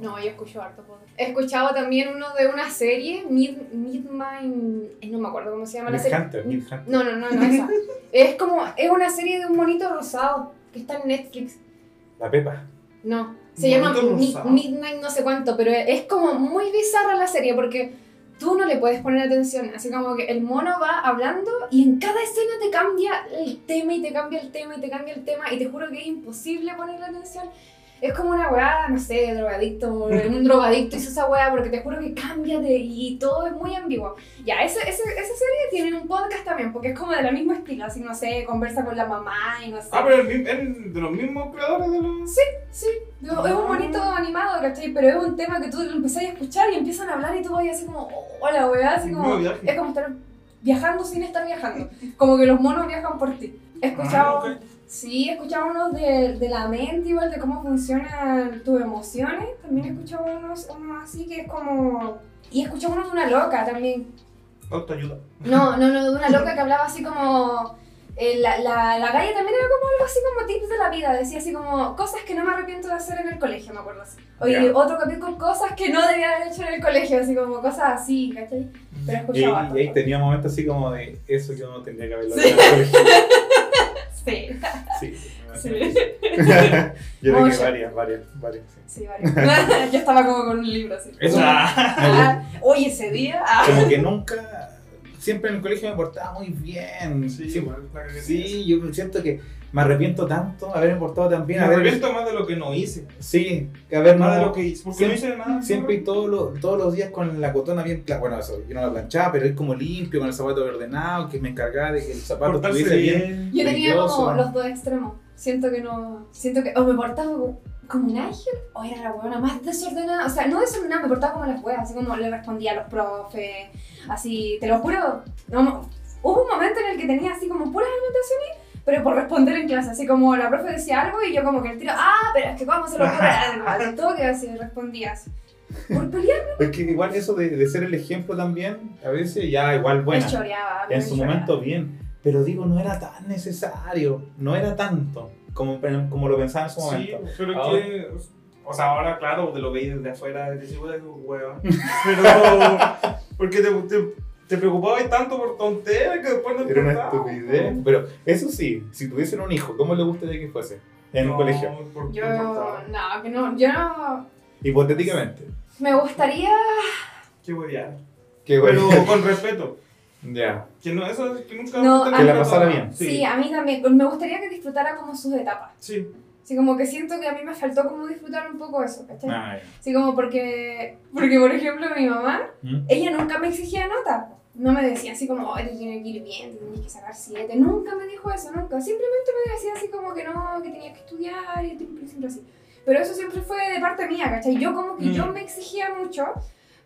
No, yo escucho harto podcast. He escuchado también uno de una serie, Mid, Midmind, eh, no me acuerdo cómo se llama la serie. Midhunter, Midhunter. No, no, no, no esa. es como, es una serie de un monito rosado que está en Netflix. La Pepa. No, se ¿Un llama monito Mi- rosado? Midnight no sé cuánto, pero es como muy bizarra la serie porque tú no le puedes poner atención. Así como que el mono va hablando y en cada escena te cambia el tema y te cambia el tema y te cambia el tema y te juro que es imposible ponerle atención. Es como una weá, no sé, drogadicto, un drogadicto hizo esa weá porque te juro que cambia de, y todo es muy ambiguo. Ya, ese, ese- esa serie tiene un podcast también porque es como de la misma estilo, así no sé, conversa con la mamá y no sé. Ah, pero el de los mismos creadores de los. Sí, digo, es un bonito animado, ¿cachai? Pero es un tema que tú lo empezás a escuchar y empiezan a hablar y tú vas así como, "Oh, hola, weá, así como, es como estar viajando sin estar viajando, como que los monos viajan por ti. He escuchado, Ah, ok. Sí, unos de, de la mente, igual, de cómo funcionan tus emociones, también he escuchado unos, unos así que es como, y uno de una loca también, Autoayuda. no, no, no, de una loca que hablaba así como. eh, la, la, la galla también era como algo así como tips de la vida, decía así como cosas que no me arrepiento de hacer en el colegio, me acuerdo así. Oye, Ya. otro capítulo, cosas que no debía haber hecho en el colegio, así como cosas así, ¿cachai? Pero Y, escuchaba. y ahí harto. tenía momentos así como de eso yo no tendría que haberlo Sí. hecho en el colegio. Sí, Sí. sí, Yo que Mucho. varias, varias, varias. sí. sí, vale. Yo estaba como con un libro así. Eso Ah, oye, ese día. ah. como que nunca, siempre en el colegio me portaba muy bien. Sí, Siempre- igual, la que sí, yo siento que me arrepiento tanto de haberme portado tan Me bien. haber- arrepiento más de lo que no hice. Sí, que haber Más de lo que hice. Porque siempre- no hice nada. Siempre y todos los, todos los días con la cotona bien. Bueno, eso, yo no la planchaba, pero es como limpio, con el zapato ordenado, que me encargaba de que el zapato Portarse estuviese bien. bien. Yo tenía como los dos extremos. Siento que no. Siento que o me portaba como, un ángel o era la huevona más desordenada. O sea, no desordenada, me portaba como las huevas, así como le respondía a los profes. Así, te lo juro. no, hubo un momento en el que tenía así como puras anotaciones, pero por responder en clase. Así como la profe decía algo y yo como que el tiro, ah, pero es que cómo se lo ocurre. Al toque así respondía así. Por Es que igual eso de, de ser el ejemplo también, a veces ya igual bueno, me choreaba. en me su choreaba. momento bien. Pero digo, no era tan necesario, no era tanto como, como lo pensaba en su Sí, momento. pero Ahora- que. O sea, ahora, claro, te lo veis desde afuera, te dices, hueva. Pero. Porque te, te, te preocupabas tanto por tonteras que después no Era una estupidez. ¿no? Pero eso sí, si tuviesen un hijo, ¿cómo le gustaría que fuese? En un No, colegio. por- Yo, no que no, yo no. Hipotéticamente. Me gustaría. Qué huevear. Que Pero bueno. con respeto. Ya. Que no, eso es que nunca. No, Que la pasara bien. Sí. Sí. a mí también. Me gustaría que disfrutara como sus etapas. Sí. Así como que siento que a mí me faltó como disfrutar un poco eso, ¿cachai? Ah. Así como porque, porque por ejemplo, mi mamá, ¿Mm? ella nunca me exigía nota. No me decía así como, oh, te tiene que ir bien, te tienes que sacar siete. Nunca me dijo eso, nunca. Simplemente me decía así como que no, que tenía que estudiar y siempre, siempre así. Pero eso siempre fue de parte mía, ¿cachai? Yo como que Mm. yo me exigía mucho,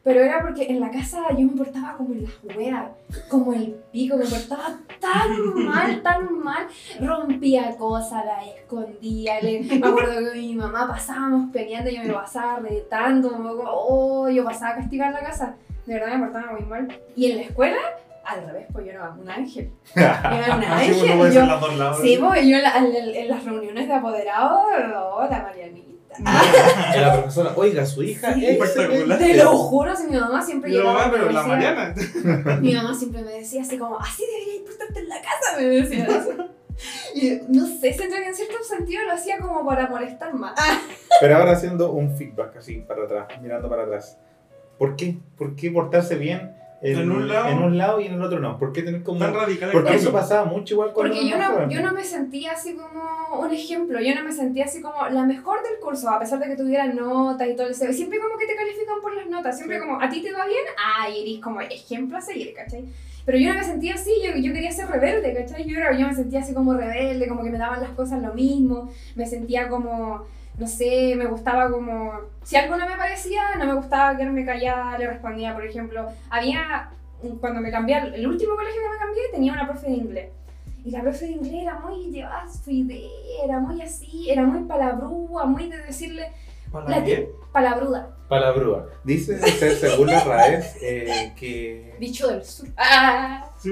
pero era porque en la casa yo me portaba como en las weas, como el pico, me portaba tan mal, tan mal. Rompía cosas, las escondía. Le, me acuerdo que mi mamá pasábamos peleando y yo me pasaba retando, acuerdo, oh, yo pasaba a castigar la casa. De verdad me portaba muy mal. Y en la escuela, al revés, pues yo era un ángel. Yo era un Así uno ángel. yo-. Sí, pues yo en, la- en- en las reuniones de apoderados, oh, la Marianita. Y la profesora, oiga, su hija Sí. es Espectacular. Te lo juro, si mi mamá siempre llegaba ah, me pero la decía- Mariana. Mi mamá siempre me decía así como, así deberías portarte en la casa, me decía eso. Y no sé, siento que en cierto sentido lo hacía como para molestar más. Pero ahora haciendo un feedback así para atrás, mirando para atrás. ¿Por qué? ¿Por qué portarse bien en, En un lado. en un lado y en el otro no? ¿Por qué tener como.? Tan radical el Porque eso pasaba mucho igual cuando Porque yo no, yo no me sentía así como un ejemplo, yo no me sentía así como la mejor del curso, a pesar de que tuviera notas y todo eso. Siempre como que te califican por las notas, siempre Sí. como a ti te va bien, ay, eres como ejemplo a seguir, ¿cachai? Pero yo no me sentía así, yo, yo quería ser rebelde, ¿cachai? Yo, era, yo me sentía así como rebelde, como que me daban las cosas lo mismo, me sentía como, no sé, me gustaba como... Si algo no me parecía, no me gustaba quedarme callada, le respondía, por ejemplo, había, cuando me cambié, el último colegio que me cambié tenía una profe de inglés. Y la profe de inglés era muy llevada era muy así, era muy palabrúa, muy de decirle, ¿Para La qué? Palabruda. Palabrúa. Dice, se- según la RAES, eh, que. Bicho del sur. Ah, Sí.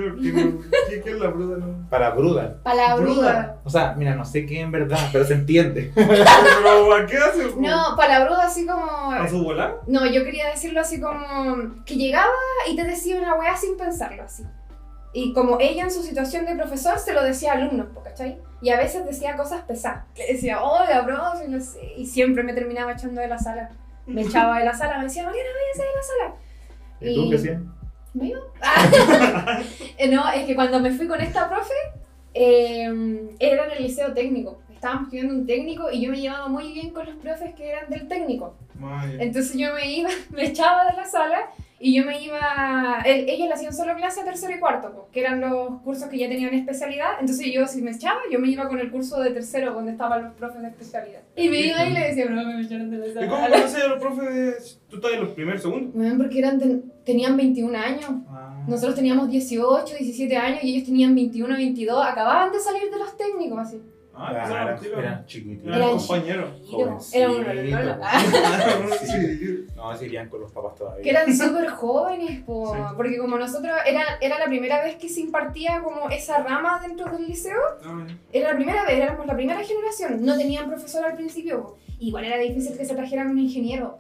¿Qué, qué es la bruda? No? Palabruda. palabruda. O sea, mira, no sé qué en verdad, pero se entiende. Pero, ¿a qué hace? No, palabruda así como. ¿A su volar? No, yo quería decirlo así como que llegaba y te decía una weá sin pensarlo así. Y como ella en su situación de profesor se lo decía a alumnos, ¿cachai? Y a veces decía cosas pesadas. Le decía, hola, no sé. Y siempre me terminaba echando de la sala. Me echaba de la sala, me decía, Mariana, váyase de la sala. ¿Y tú Y- qué hacías? ¿Me iba? Eh, no, es que cuando me fui con esta profe, eh, era en el liceo técnico. Estábamos estudiando un técnico y yo me llevaba muy bien con los profes que eran del técnico. Vaya. Entonces yo me iba, me echaba de la sala y yo me iba. el- ellos le hacían solo clase a tercero y cuarto, que eran los cursos que ya tenían especialidad. Entonces yo, si me echaba, yo me iba con el curso de tercero, donde estaban los profes de especialidad. Y me iba y le decía, no, me echaron de la ¿Y cómo sala. conoces a los profes? ¿Tú estás en los primeros segundos? Bueno, porque eran ten- tenían 21 años. Ah. Nosotros teníamos 18, 17 años y ellos tenían 21, 22. Acababan de salir de los técnicos, así. Ah, compañeros. chiquitos. Era Jovencito. Lola. Sí. No, se irían con los papás todavía. Que eran súper jóvenes, po, Sí. porque como nosotros, era, era la primera vez que se impartía como esa rama dentro del liceo, Ah, era la primera vez, éramos la primera generación, no tenían profesor al principio, po. igual era difícil que se trajeran un ingeniero.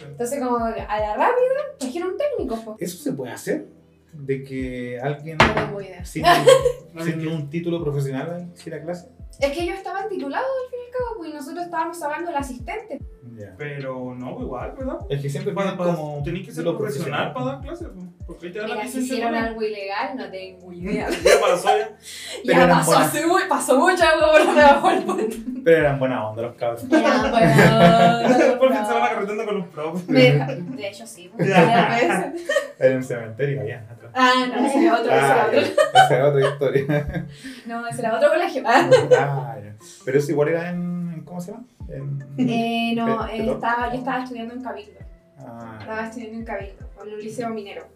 Entonces como a la rápida trajeron un técnico, po. ¿Eso se puede hacer? De que alguien No tengo idea. sin, sin un título profesional hiciera clase. Es que ellos estaban titulados al fin y al cabo, pues, y nosotros estábamos hablando del asistente. Ya. Pero no, igual, ¿verdad? Es que siempre Para, para, como tenés que ser título profesional para dar clases, pues, porque ahí te dan la Mira, si licencia. hicieron para- algo ilegal, no tengo idea. Ya pasó ya. Ya pasó, hace pasó mucho, pero me bajó el punto. Pero eran buena onda los cabros. Ya, bueno, Porque se van agarretando con los deja- De hecho, sí. pues, veces. Era un cementerio allá atrás. Ah, no, ese era otro, ese era Ah, otro. Esa es otra historia. No, ese era otro colegio. Ah. Ya. Pero eso igual era en, en- ¿cómo se llama? En, Eh, no, eh, estaba, yo estaba estudiando en Cabildo. Ah, Estaba estudiando en Cabildo, en un liceo minero.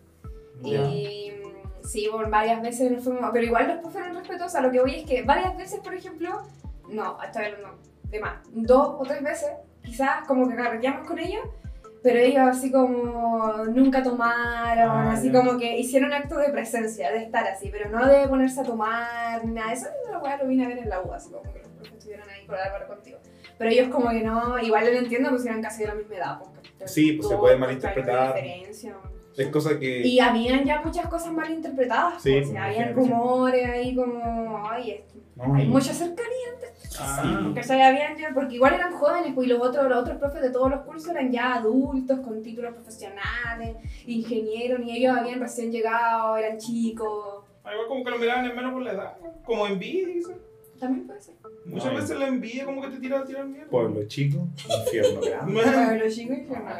Y mm, sí, bueno, varias veces nos fuimos, pero igual los profes eran respetuosos. A lo que voy es que varias veces, por ejemplo, no, ver, no, de más, dos o tres veces, quizás como que carreteamos con ellos, pero ellos así como nunca tomaron, Ah, así ya. como que hicieron actos de presencia, de estar así, pero no de ponerse a tomar, nada. Eso la weá lo vine a ver en la U, así como que los profes estuvieron ahí con Álvaro contigo. Pero ellos como que no, igual lo entiendo, pues eran casi de la misma edad. Pues, Sí, pues se puede malinterpretar. años de diferencia. Es cosa que. Y habían ya muchas cosas mal interpretadas. Sí, pues, pues, habían rumores ahí como, ay, esto. no, hay mucha cercanía. Ah. ¿cachai? Habían ya, porque igual eran jóvenes, pues, y los otros, los otros profes de todos los cursos eran ya adultos, con títulos profesionales, ingenieros, ni ellos habían recién llegado, eran chicos. Ah, Igual como que lo miraban en menos por la edad, como envidia, quizás. También puede ser. Muchas No, veces la envidia como que te tira a tirar miedo. Pueblo chico, infierno grande. Chicos que Ah,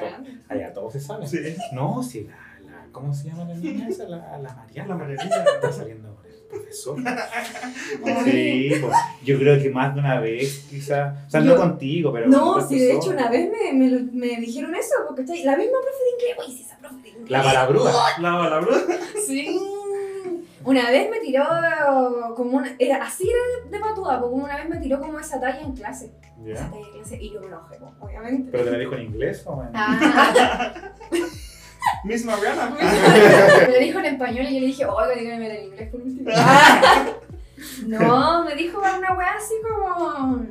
to- Allá todos se saben. Sí. No, si la, la. ¿Cómo se llama la niña esa? La, la La Mariana. maravilla. Está saliendo con el profesor. Sí, pues, yo creo que más de una vez, quizá. O sea, no Yo- contigo, pero. No, si de hecho una vez me, me, me dijeron eso, porque ¿cachai? la misma profe de inglés, oye, si esa profe de inglés. La palabrúa. La palabra. Sí. Una vez me tiró como una. Era, así era de, de porque una vez me tiró como esa talla en clase. Esa Ya. talla en clase y yo me enojé, pues, obviamente. ¿Pero te la dijo en inglés o en.? Ah, Miss Mariana. me lo dijo en español y yo le dije, oiga, dígame en inglés por último. No, me dijo una weá así como.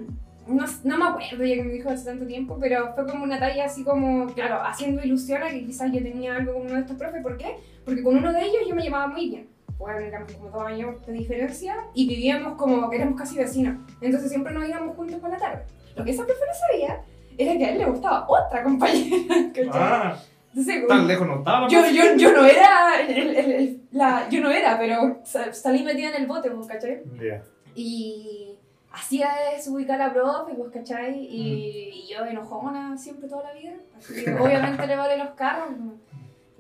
No, no me acuerdo ya que me dijo hace tanto tiempo, pero fue como una talla así como, claro, haciendo ilusión a que quizás yo tenía algo con uno de estos profes. ¿Por qué? Porque con uno de ellos yo me llevaba muy bien. Bueno, éramos como dos años de diferencia y vivíamos como que éramos casi vecinos. Entonces siempre nos íbamos juntos por la tarde. Lo que esa no sabía era que a él le gustaba otra compañera. Ah, Entonces, tan lejos no estaba. yo, profe. yo, yo no era, el- el- el- la, yo no era, pero sa- salí metida en el bote, pues, ¿cachai? Ya. Y hacía desubicar a la profe, pues, ¿cachai? Y, y yo enojona siempre toda la vida. Así que obviamente le vale los carros. ¿no?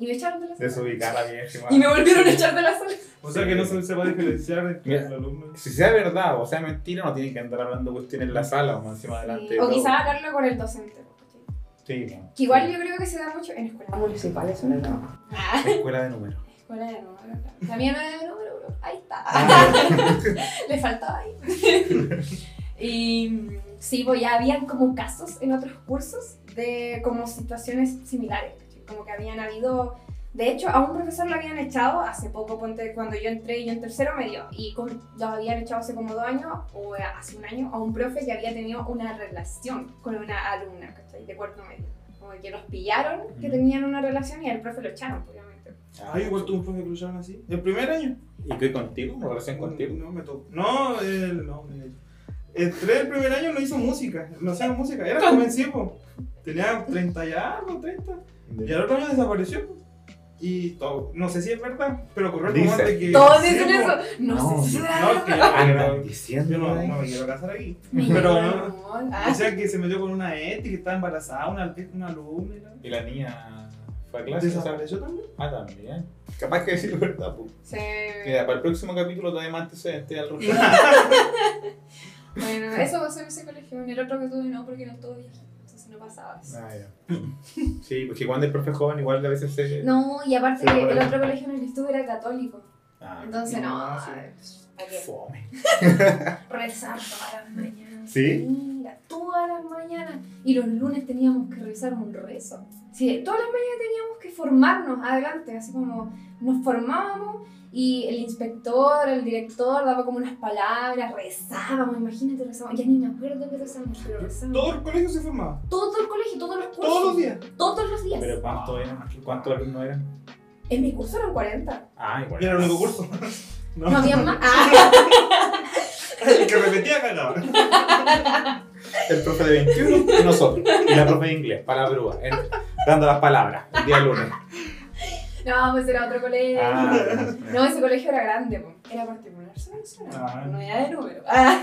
Y me echaron de la sala. Desubicar a la vieja. Y me volvieron a echar de la sala. O sea que no se, se va a diferenciar entre Mira. el alumno. Si sea verdad o sea mentira, no tienen que andar hablando cuestiones en la sala o más encima adelante. O quizás hablarlo con el docente. Sí, no. Que igual yo creo que se da mucho en escuelas municipales, sobre todo. Ah, Escuela de números. escuela de número, claro. La mía no era de número, bro. Ahí está. Ah, Le faltaba ahí. y mm, sí, pues ya habían como casos en otros cursos de como situaciones similares. Como que habían habido. De hecho, a un profesor lo habían echado hace poco, ponte, cuando yo entré, yo en tercero medio, y con, lo habían echado hace como dos años, o hace un año, a un profe que había tenido una relación con una alumna, ¿cachai? De cuarto medio. Como que los pillaron que Mm. tenían una relación y al profe lo echaron, obviamente. Ah, Ay, igual tuve un profe que lo usaron así. ¿El primer año? ¿Y qué contigo? ¿Una relación contigo? No, me tocó. No, él no. él- Entré el primer año, no hizo música. No hacía música. Era jovencivo. Tenía 30 y algo, 30. Y al otro año desapareció. Y todo, no sé si es verdad, pero ocurrió el Dice. de que. Todos dicen eso. No, No, sé si será No, es que yo, Andan yo diciendo no, ahí. no me quiero casar aquí. Pero no. Ah, decían que se metió con una Eti, que estaba embarazada, una, una alumna. y la- ¿Y la niña fue a clase? ¿Desapareció también? Ah, también. Capaz que decir verdad, pues. sí. Mira, para el próximo capítulo todavía más antecedentes al respecto. Bueno, eso pasó en ese colegio. En el otro que tuve no, porque eran todos viejitos. No pasaba eso. Ah, ya. Sí, porque cuando el profe joven igual a veces se... No, y aparte que el otro colegio en el que estuve era católico. Ah, Entonces no, no, sí. Fome. Rezar todas las mañanas. ¿Sí? Mira, todas las mañanas. Y los lunes teníamos que rezar un rezo. Sí, todas las mañanas teníamos que formarnos adelante, así como nos formábamos y el inspector, el director daba como unas palabras, rezábamos, imagínate, rezábamos. Ya ni me acuerdo qué rezábamos, pero rezábamos. Todo el colegio se formaba. Todo el colegio, todos los cursos. Todos los días. Todos los días. Pero ¿cuántos eran? ¿Cuántos alumnos eran? En mi curso eran 40. Ah, igual. Era el único curso. No. No había más. Ah, El que repetía cagaba. El profe de 21 y nosotros. Y la profe de inglés, palabrúa. en- Dando las palabras, el día lunes. no, pues era otro colegio. Ah, No, ese colegio era grande, era particular, Ah. no era de número. Ah.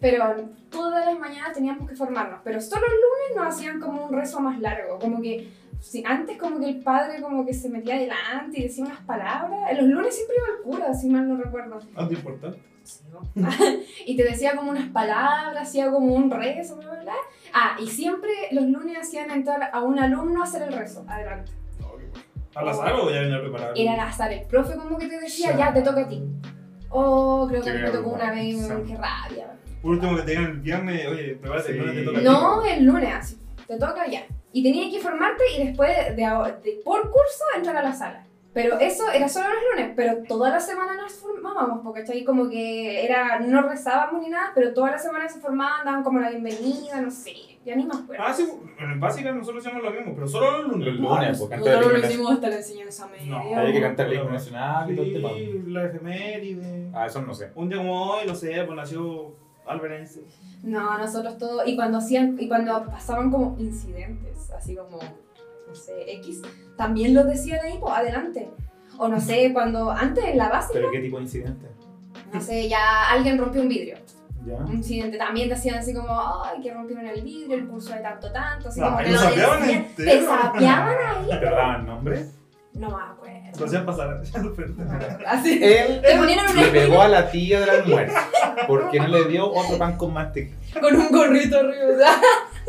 Pero todas las mañanas teníamos que formarnos, pero solo el lunes nos hacían como un rezo más largo, como que si, antes como que el padre como que se metía adelante y decía unas palabras, en los lunes siempre iba el cura, si mal no recuerdo. Algo importante. y te decía como unas palabras, hacía como un rezo, bla, bla, bla. Ah, y siempre los lunes hacían entrar a un alumno a hacer el rezo, adelante. ¿Al azar o ya venía preparado? Era al azar, el profe como que te decía, Ya. te toca a ti. Oh, creo que me tocó una vez, qué rabia. Por último que te digan el viernes, oye, prepárate, Sí. el lunes te toca. a ti. No, el lunes así, te toca ya. Y tenías que formarte y después, de, de- por curso, entrar a la sala. Pero eso era solo los lunes, pero toda la semana nos formábamos, porque ¿cachai? Como que era, no rezábamos ni nada, pero toda la semana se formaban, daban como la bienvenida, no sé, ya ni me acuerdo. Ah, sí, en básica nosotros hacíamos lo mismo, pero solo los lunes. Los lunes, porque antes Nosotros de lo hicimos hasta la enseñanza media. No, Había que cantar el himno nacional y todo el tema. Sí, la efeméride. Ah, eso no sé. Un día como hoy, no sé, pues nació Albert Einstein. No, nosotros todos, y cuando hacían, y cuando pasaban como incidentes, así como, no sé, X, también lo decían ahí, pues, adelante. O no sé, cuando, antes en la base, ¿Pero qué tipo de incidente? no sé, ya alguien rompió un vidrio. ¿Ya? Un incidente, también decían así como, ay, que rompieron el vidrio, el curso de tanto, tanto, así Ay, como que lo lo sapeaban decían. entero. Te sapeaban ahí. ¿Pero daban nombre? No me Lo acuerdo. hacían pasar. Así. Él Te ponían en le pegó a la tía del almuerzo porque no le dio otro pan con mantequilla. con un gorrito arriba,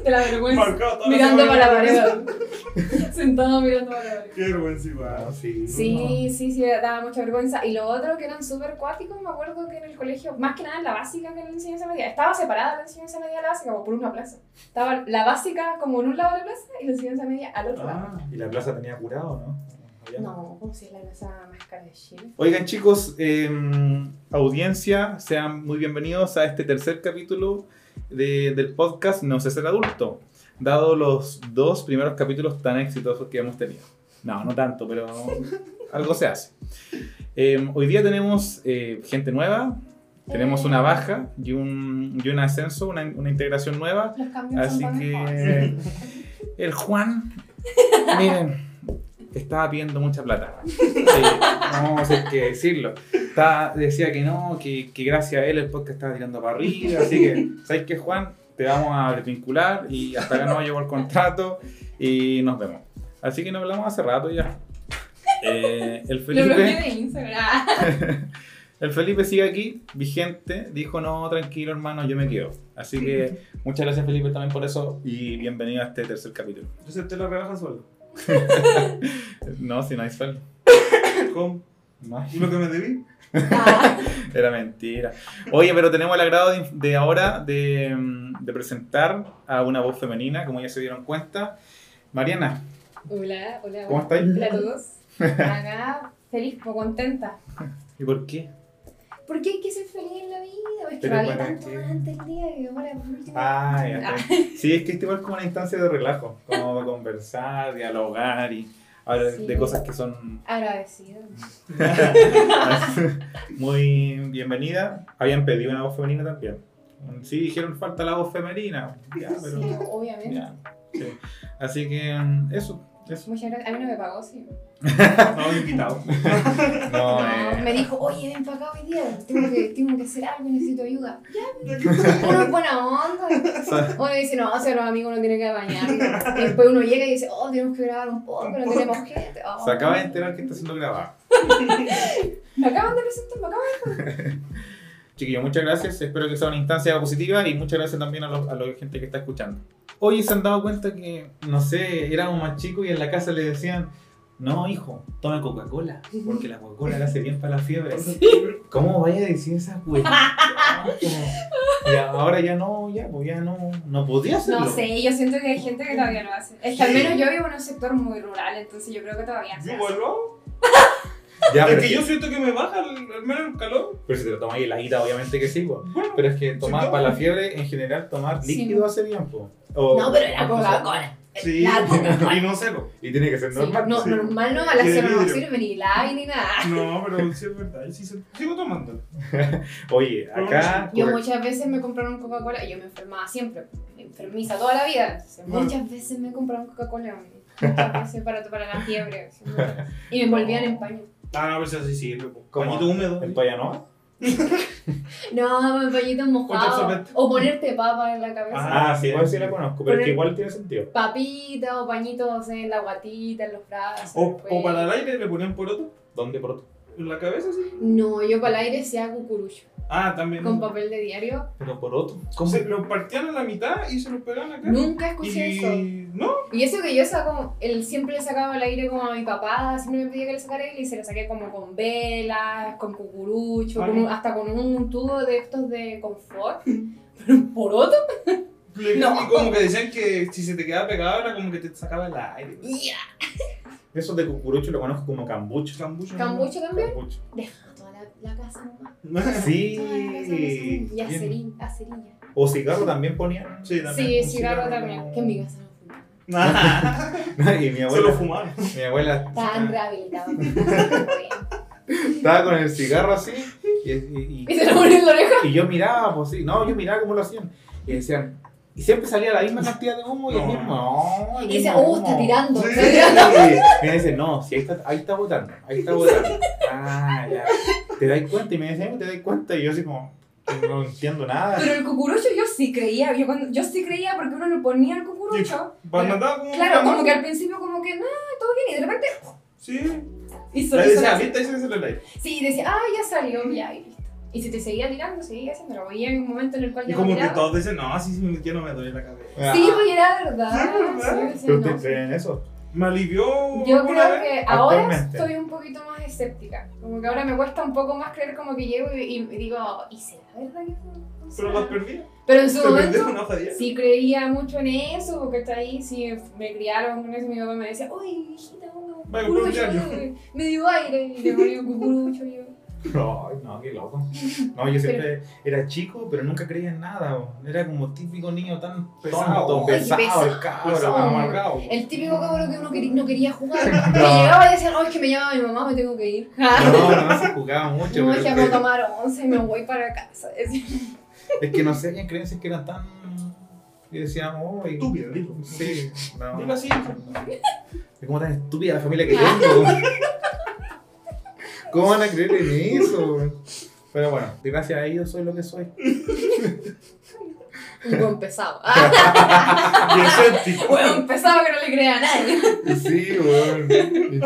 de la vergüenza. Marcado Mirando para la pared. Sentado mirando para la pared. Qué vergüenza igual. sí. Sí, sí, sí, daba mucha vergüenza. Y lo otro que eran súper cuáticos, me acuerdo que en el colegio, más que nada en la básica que en la enseñanza media, estaba separada la enseñanza media de la básica, como por una plaza. Estaba la básica como en un lado de la plaza y la enseñanza media al otro lado. Ah, ¿Y la plaza tenía curado, no? No, como si es la plaza más cara de Chile. Oigan chicos, eh, audiencia, sean muy bienvenidos a este tercer capítulo de- del podcast No sé ser adulto, dado los dos primeros capítulos tan exitosos que hemos tenido. No, no tanto, pero algo se hace. Eh, hoy día tenemos eh, gente nueva, tenemos una baja y un, y un ascenso, una, una integración nueva. Los Así que el Juan, miren, estaba pidiendo mucha plata. Sí, no sé qué decirlo. Estaba- decía que no, que, que gracias a él el podcast estaba tirando para arriba. Así que, ¿sabes qué, Juan? Te vamos a desvincular y hasta acá no llegó el contrato y nos vemos. Así que nos hablamos hace rato ya. Eh, el Felipe. de Instagram. El Felipe sigue aquí, vigente, dijo no, tranquilo hermano, yo me quedo. Así que muchas gracias Felipe también por eso y bienvenido a este tercer capítulo. yo acepté la rebaja solo. No, si no hay sueldo. ¿Cómo? Y lo que me debí. Ah, Era mentira. Oye, pero tenemos el agrado de, de ahora de, de presentar a una voz femenina, como ya se dieron cuenta. Mariana, hola, hola. ¿Cómo estáis? Hola a todos. Acá, feliz, pues, contenta. ¿y por qué? ¿Por qué hay que ser feliz en la vida? Es que para tanto más antes el día que ahora por último. Ah, ya está. Sí, es que esto igual es como una instancia de relajo, como conversar, dialogar y hablar Sí. de cosas que son Agradecido. muy bienvenidas. Habían pedido una voz femenina también. Sí, dijeron falta la voz femenina. Ya, pero. Sí, obviamente. ya, sí. Así que mm, eso, eso. Muchas gracias. A mí no me pagó, sí. No, invitado. No, No, eh, me dijo, oye, ven para acá hoy día. Tengo que, tengo que hacer algo, necesito ayuda. Ya, uno es buena onda. Uno dice, no, si a los amigos no tiene que bañar. Y después uno llega y dice, oh, tenemos que grabar un poco, no tenemos gente. Oh. se acaba de enterar que está siendo grabado. Me acaban de presentar, me acaban Chiquillos, muchas gracias. Espero que sea una instancia positiva y muchas gracias también a, los- a la gente que está escuchando. Hoy se han dado cuenta que, no sé, éramos más chicos y en la casa le decían, no, hijo, tome Coca-Cola, porque la Coca-Cola le hace bien para la fiebre. ¿Cómo vaya a decir esa cuestión? Y ahora ya no, ya, pues ya no, no podía hacerlo. No sé, yo siento que hay gente que todavía lo hace. Es que al menos yo vivo en un sector muy rural, entonces yo creo que todavía hace. vuelvo. Ya, Es pero, que si- yo siento que me baja al, menos el calor. pero si te lo tomas heladita, obviamente que sí, pues. Bueno, Pero es que tomar no. para la fiebre, en general, tomar Sí. líquido hace bien, pues. O- No, pero era Coca-Cola. sí. La. Y no cero. Y tiene que ser Sí, normal. no, sí. normal no, a la cero no sirve ni light ni nada. No, pero sí es verdad. Sí, sigo tomando. Oye, acá. Yo muchas veces me compraron Coca-Cola y yo me enfermaba siempre, enfermiza toda la vida. Entonces, Bueno. muchas veces me compraron Coca-Cola, muchas veces para, para la fiebre. Y me envolvían en paño. Ah, no, pero eso sí sirve. Pañito húmedo. ¿En Payanoa? No, en mojados. sorbete. O ponerte papa en la cabeza. Ah, sí, igual sí la conozco, pero es que igual tiene sentido. Papita o pañitos en la guatita, en los brazos. O, o para el aire le ponían poroto. ¿Dónde por otro? En la cabeza, sí. No, yo para el aire hacía cucurucho. Ah, también. Con papel de diario. Pero por otro. ¿Cómo? Se lo partían a la mitad y se lo pegaban acá. Nunca escuché y... eso. No, Y eso que yo saco, él siempre le sacaba el aire como a mi papá, siempre me pedía que le sacara él y se lo saqué como con velas, con cucurucho, Ah, con hasta con un tubo de estos de confort. Pero un poroto. le- No. y como que decían que si se te quedaba pegado era como que te sacaba el aire. Ya. Eso de cucurucho lo conozco como cambucho. Cambucho. Cambucho también. Cambucho. La, la casa nomás. Sí. Y aceriña. O cigarro también ponían. Sí, también. Sí, cigarro cigarro también. Que en mi casa no fumaba. y mi abuela, fumaron. mi abuela Estaban rehabilitados. estaba con el cigarro así y, y- y- se lo ponen en la oreja. y yo miraba, pues sí, no, yo miraba cómo lo hacían. Y decían, y siempre salía la misma cantidad de humo y el No. mismo, no, el Y dice, oh, está humo". tirando. Sí. Está tirando. Y me dice, no, si ahí está, ahí está botando, ahí está botando. Ah, ya. ¿Te das cuenta? Y me dice, ¿te das cuenta? Y yo así como, no entiendo nada. Pero el cucurucho yo sí creía, yo, cuando, yo sí creía porque uno le ponía el cucurucho. Cuando andaba como. Claro, como que al principio como que, no, todo bien, y de repente Sí. Ahí hizo decía, ahorita ahí se. Sí, decía, ah, ya salió, ya, y listo. Y si te seguía tirando, seguía haciéndolo. Y en un momento en el cual Y ya como no que todos dicen, no, así sí, ya no me duele la cabeza. Ah, Sí, pues era verdad. Sí, ¿verdad? Sí, ¿Pero no. ustedes creen eso? Me alivió. Yo creo vez. que ahora estoy un poquito más escéptica. Como que ahora me cuesta un poco más creer como que llego y, y digo, ¿y será verdad que eso Pero funciona? las perdí. Pero en su Te momento hierro. sí creía mucho en eso, porque está ahí, sí me criaron con eso, mi papá me decía, uy, hijita, un cucurucho, un me dio aire, y le ponía cucurucho, y yo, Ay, no, qué loco. No, yo siempre era chico, pero nunca creía en nada. bo. Era como típico niño tan Pesado. tonto, pesado, pesado. el cabro, Pesado, amargado. el típico cabrón que uno quería- no quería jugar, que No. llegaba y decía, oh, es que me llama mi mamá, me tengo que ir. No, no se jugaba mucho. No, es que que, tomar once y me voy para casa. es que no sé, había creencias que eran tan. Y decíamos, oh, y- Estúpido, dilo. Sí, no. Dilo así. Es como tan estúpida la familia que tengo. ¿Cómo van a creer en eso? Pero bueno, gracias a ellos soy lo que soy. Un buen pesado. Buen pesado que no le crea a nadie. Sí, weón.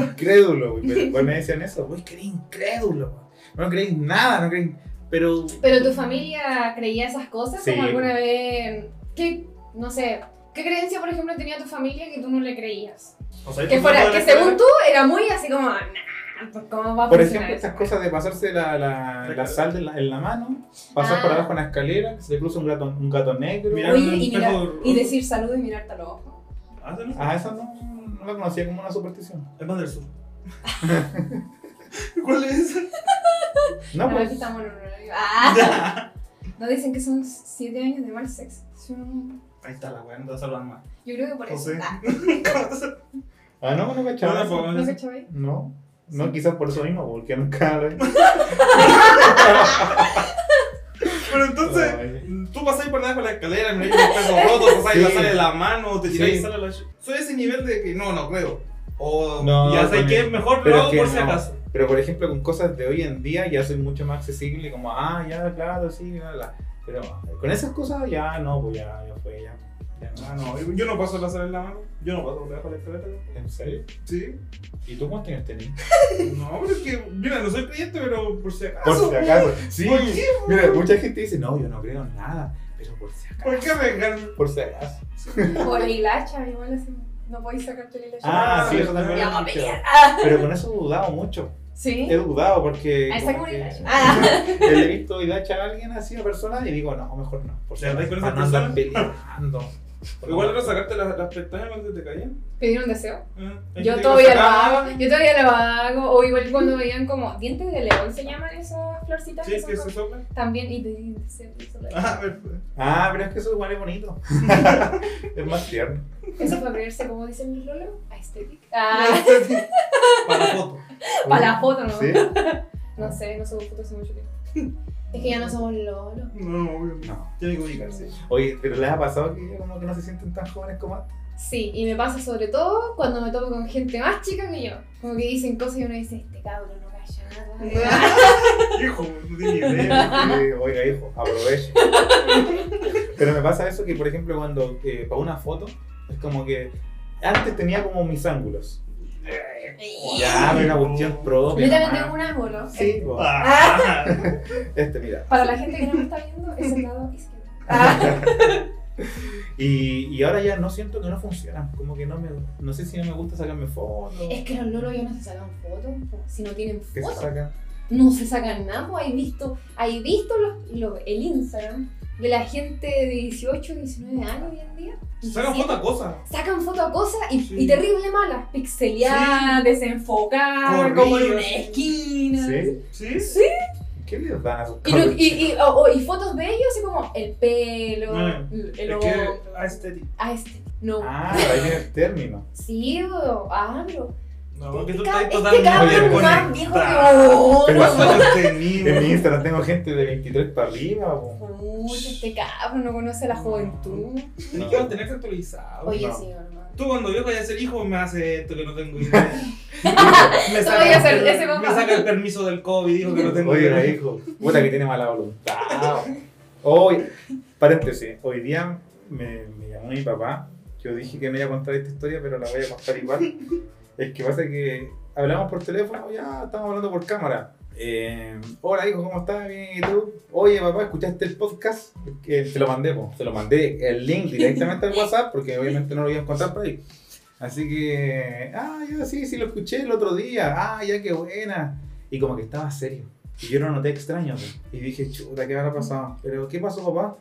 Incrédulo, güey. Pero me decían eso, güey, que eres incrédulo. güey. No creéis nada, no creéis. Pero. Pero tu familia creía esas cosas, Sí. como alguna vez. ¿Qué, no sé, qué creencia, por ejemplo, tenía tu familia que tú no le creías? O sea, Que fuera, que según tú era muy así como, nah, pues, ¿cómo va a Por ejemplo, eso? estas cosas de pasarse la, la, la sal en la, en la mano, pasar Ah. por abajo en la escalera, que se le cruza un gato, un gato negro. Mira, Oye, un y, mirar- espejo y decir salud y mirarte a los ojos. Ah, ¿sí, no? Ah, esa no, no la conocía como una superstición. Es más del sur. ¿Cuál es esa? No, No, pues. aquí estamos en un horario. Ah. No dicen que son 7 años de mal sexo. Son- Ahí está la weá, no te vas a salvar más. Yo creo que por eso. José. Ah, Ah, no, no cachaba. No, eso. no, ¿No cachabas? No, no, quizás por eso mismo, porque nunca lo Pero entonces, Ay. tú pasás por debajo de la escalera, miráis un espejo roto, pasás y la Sí. sale la mano, te tiráis Sí. y sale la. Soy ese nivel de que no, no creo. O No, ya con que es mejor pero lo es hago que por si acaso. Pero por ejemplo, con cosas de hoy en día ya soy mucho más accesible, como, ah, ya, claro, sí, bla, bla. Pero con esas cosas ya no, pues ya, ya fue, ya. Ya no. Ah, no, yo no paso la sal en la mano. Yo no paso por debajo de la escalera. ¿En serio? Sí. ¿Y tú cuántos años tenías? No, pero es que, mira, no soy creyente, pero por si Por acaso. si acaso. Sí, ¿Por qué? mira, mucha gente dice, no, yo no creo en nada, pero por si acaso. ¿Por qué arriesgarme? Por si acaso. O la hilacha, igual así. No podéis sacarte la hilacha. Ah, sí, eso también lo he. Ah. Pero con eso he dudado mucho. ¿Sí? He dudado porque. Ah, esa que-. Ah. Le he visto hilacha a alguien así a persona y digo, no, mejor no. Por si ¿Te andáis acaso, con para no esa andar Igual era sacarte las, las pestañas cuando te caían. ¿Pedir un deseo? Ah, Yo todavía lo hago, yo todavía lo hago, o igual cuando veían como dientes de león se llaman esas florcitas Sí, que se sopla. también y pedir un deseo. Ah, pues. Ah, pero es que eso igual es bonito. es más tierno. Eso fue creerse como dicen mis lolos, aesthetic. Ah, Para foto. para la foto, ¿no? Sí. No sé, no subo fotos hace mucho tiempo. Es que ya no somos lolos. No, obvio. No. Tiene que ubicarse. Oye, pero les ha pasado que ya como que no se sienten tan jóvenes como antes. Sí, y me pasa sobre todo cuando me topo con gente más chica que yo. Como que dicen cosas y uno dice, este cabrón no calla nada. Hijo, no tiene idea. Oiga, hijo, aproveche. Pero me pasa eso que, por ejemplo, cuando eh, para una foto, es como que antes tenía como mis ángulos. Ya, pero una cuestión propia. Yo también tengo un ángulo. Sí, po. Ah. este, mira. Para la gente que no me está viendo, es el lado izquierdo. Ah. Y, y ahora ya no siento que no funcionan. Como que no me. No sé si no me gusta sacarme fotos. Es que los lolos ya no se sacan fotos, si no tienen fotos. sacan. No se sacan nada, po. hay visto, hay visto los, los- el Instagram de la gente de 18, 19 años hoy en día. Sacan 17. foto a cosas. Sacan fotos a cosas y, Sí. y terrible malas, pixeleadas, desenfocadas, Corridas. como en una esquina. ¿Sí? ¿Sí? Sí. ¿Qué les dan a sus Y, y, y, o- o- y fotos de ellos así como el pelo, Ah, el Es ojo. aesthetic. Este. No. Ah, ahí viene el término. Sí, bro. Ah, bro. No, que tú Este estás este totalmente cabrón más viejo que Más En mi. Instagram tengo gente de 23 para arriba. po. Pucha, este cabrón no conoce la juventud. Tienes que mantenerte actualizado. Oye, no. sí, hermano. Tú cuando yo vaya a ser hijo me hace esto que no tengo idea. me, Tú voy a ser ese me saca el permiso del COVID, dijo que no tengo Oiga, idea. hijo. Puta que tiene mala voluntad. Hoy, paréntesis, hoy día me, me llamó mi papá. Yo dije que no iba a contar esta historia, pero la voy a contar igual. Es que pasa que hablamos por teléfono, ya estamos hablando por cámara. Eh, Hola hijo, ¿cómo estás? Bien, ¿y tú? Oye papá, ¿escuchaste el podcast? Te lo mandé, po. te lo mandé el link directamente al WhatsApp porque obviamente no lo iba a encontrar por ahí. Así que, ah, ya sí, sí lo escuché el otro día, ah, ya qué buena. Y como que estaba serio. Y yo lo noté extraño. Y dije, chuta, ¿qué habrá pasado? Pero, ¿qué pasó, papá?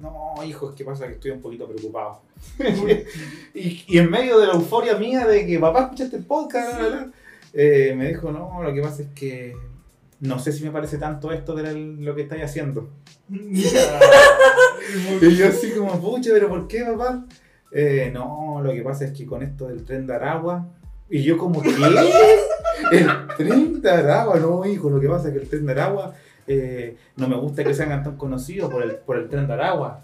No, hijo, es que pasa que estoy un poquito preocupado. y, y en medio de la euforia mía de que, papá, escuchaste el podcast, eh, me dijo, no, lo que pasa es que no sé si me parece tanto esto de lo que estáis haciendo. Y yo así como, pucha, pero ¿por qué, papá? Eh, no, lo que pasa es que con esto del tren de Aragua, y yo como, ¿qué? El tren de Aragua, no, hijo, lo que pasa es que el tren de Aragua, eh, no me gusta que sean tan conocidos por el, por el tren de Aragua.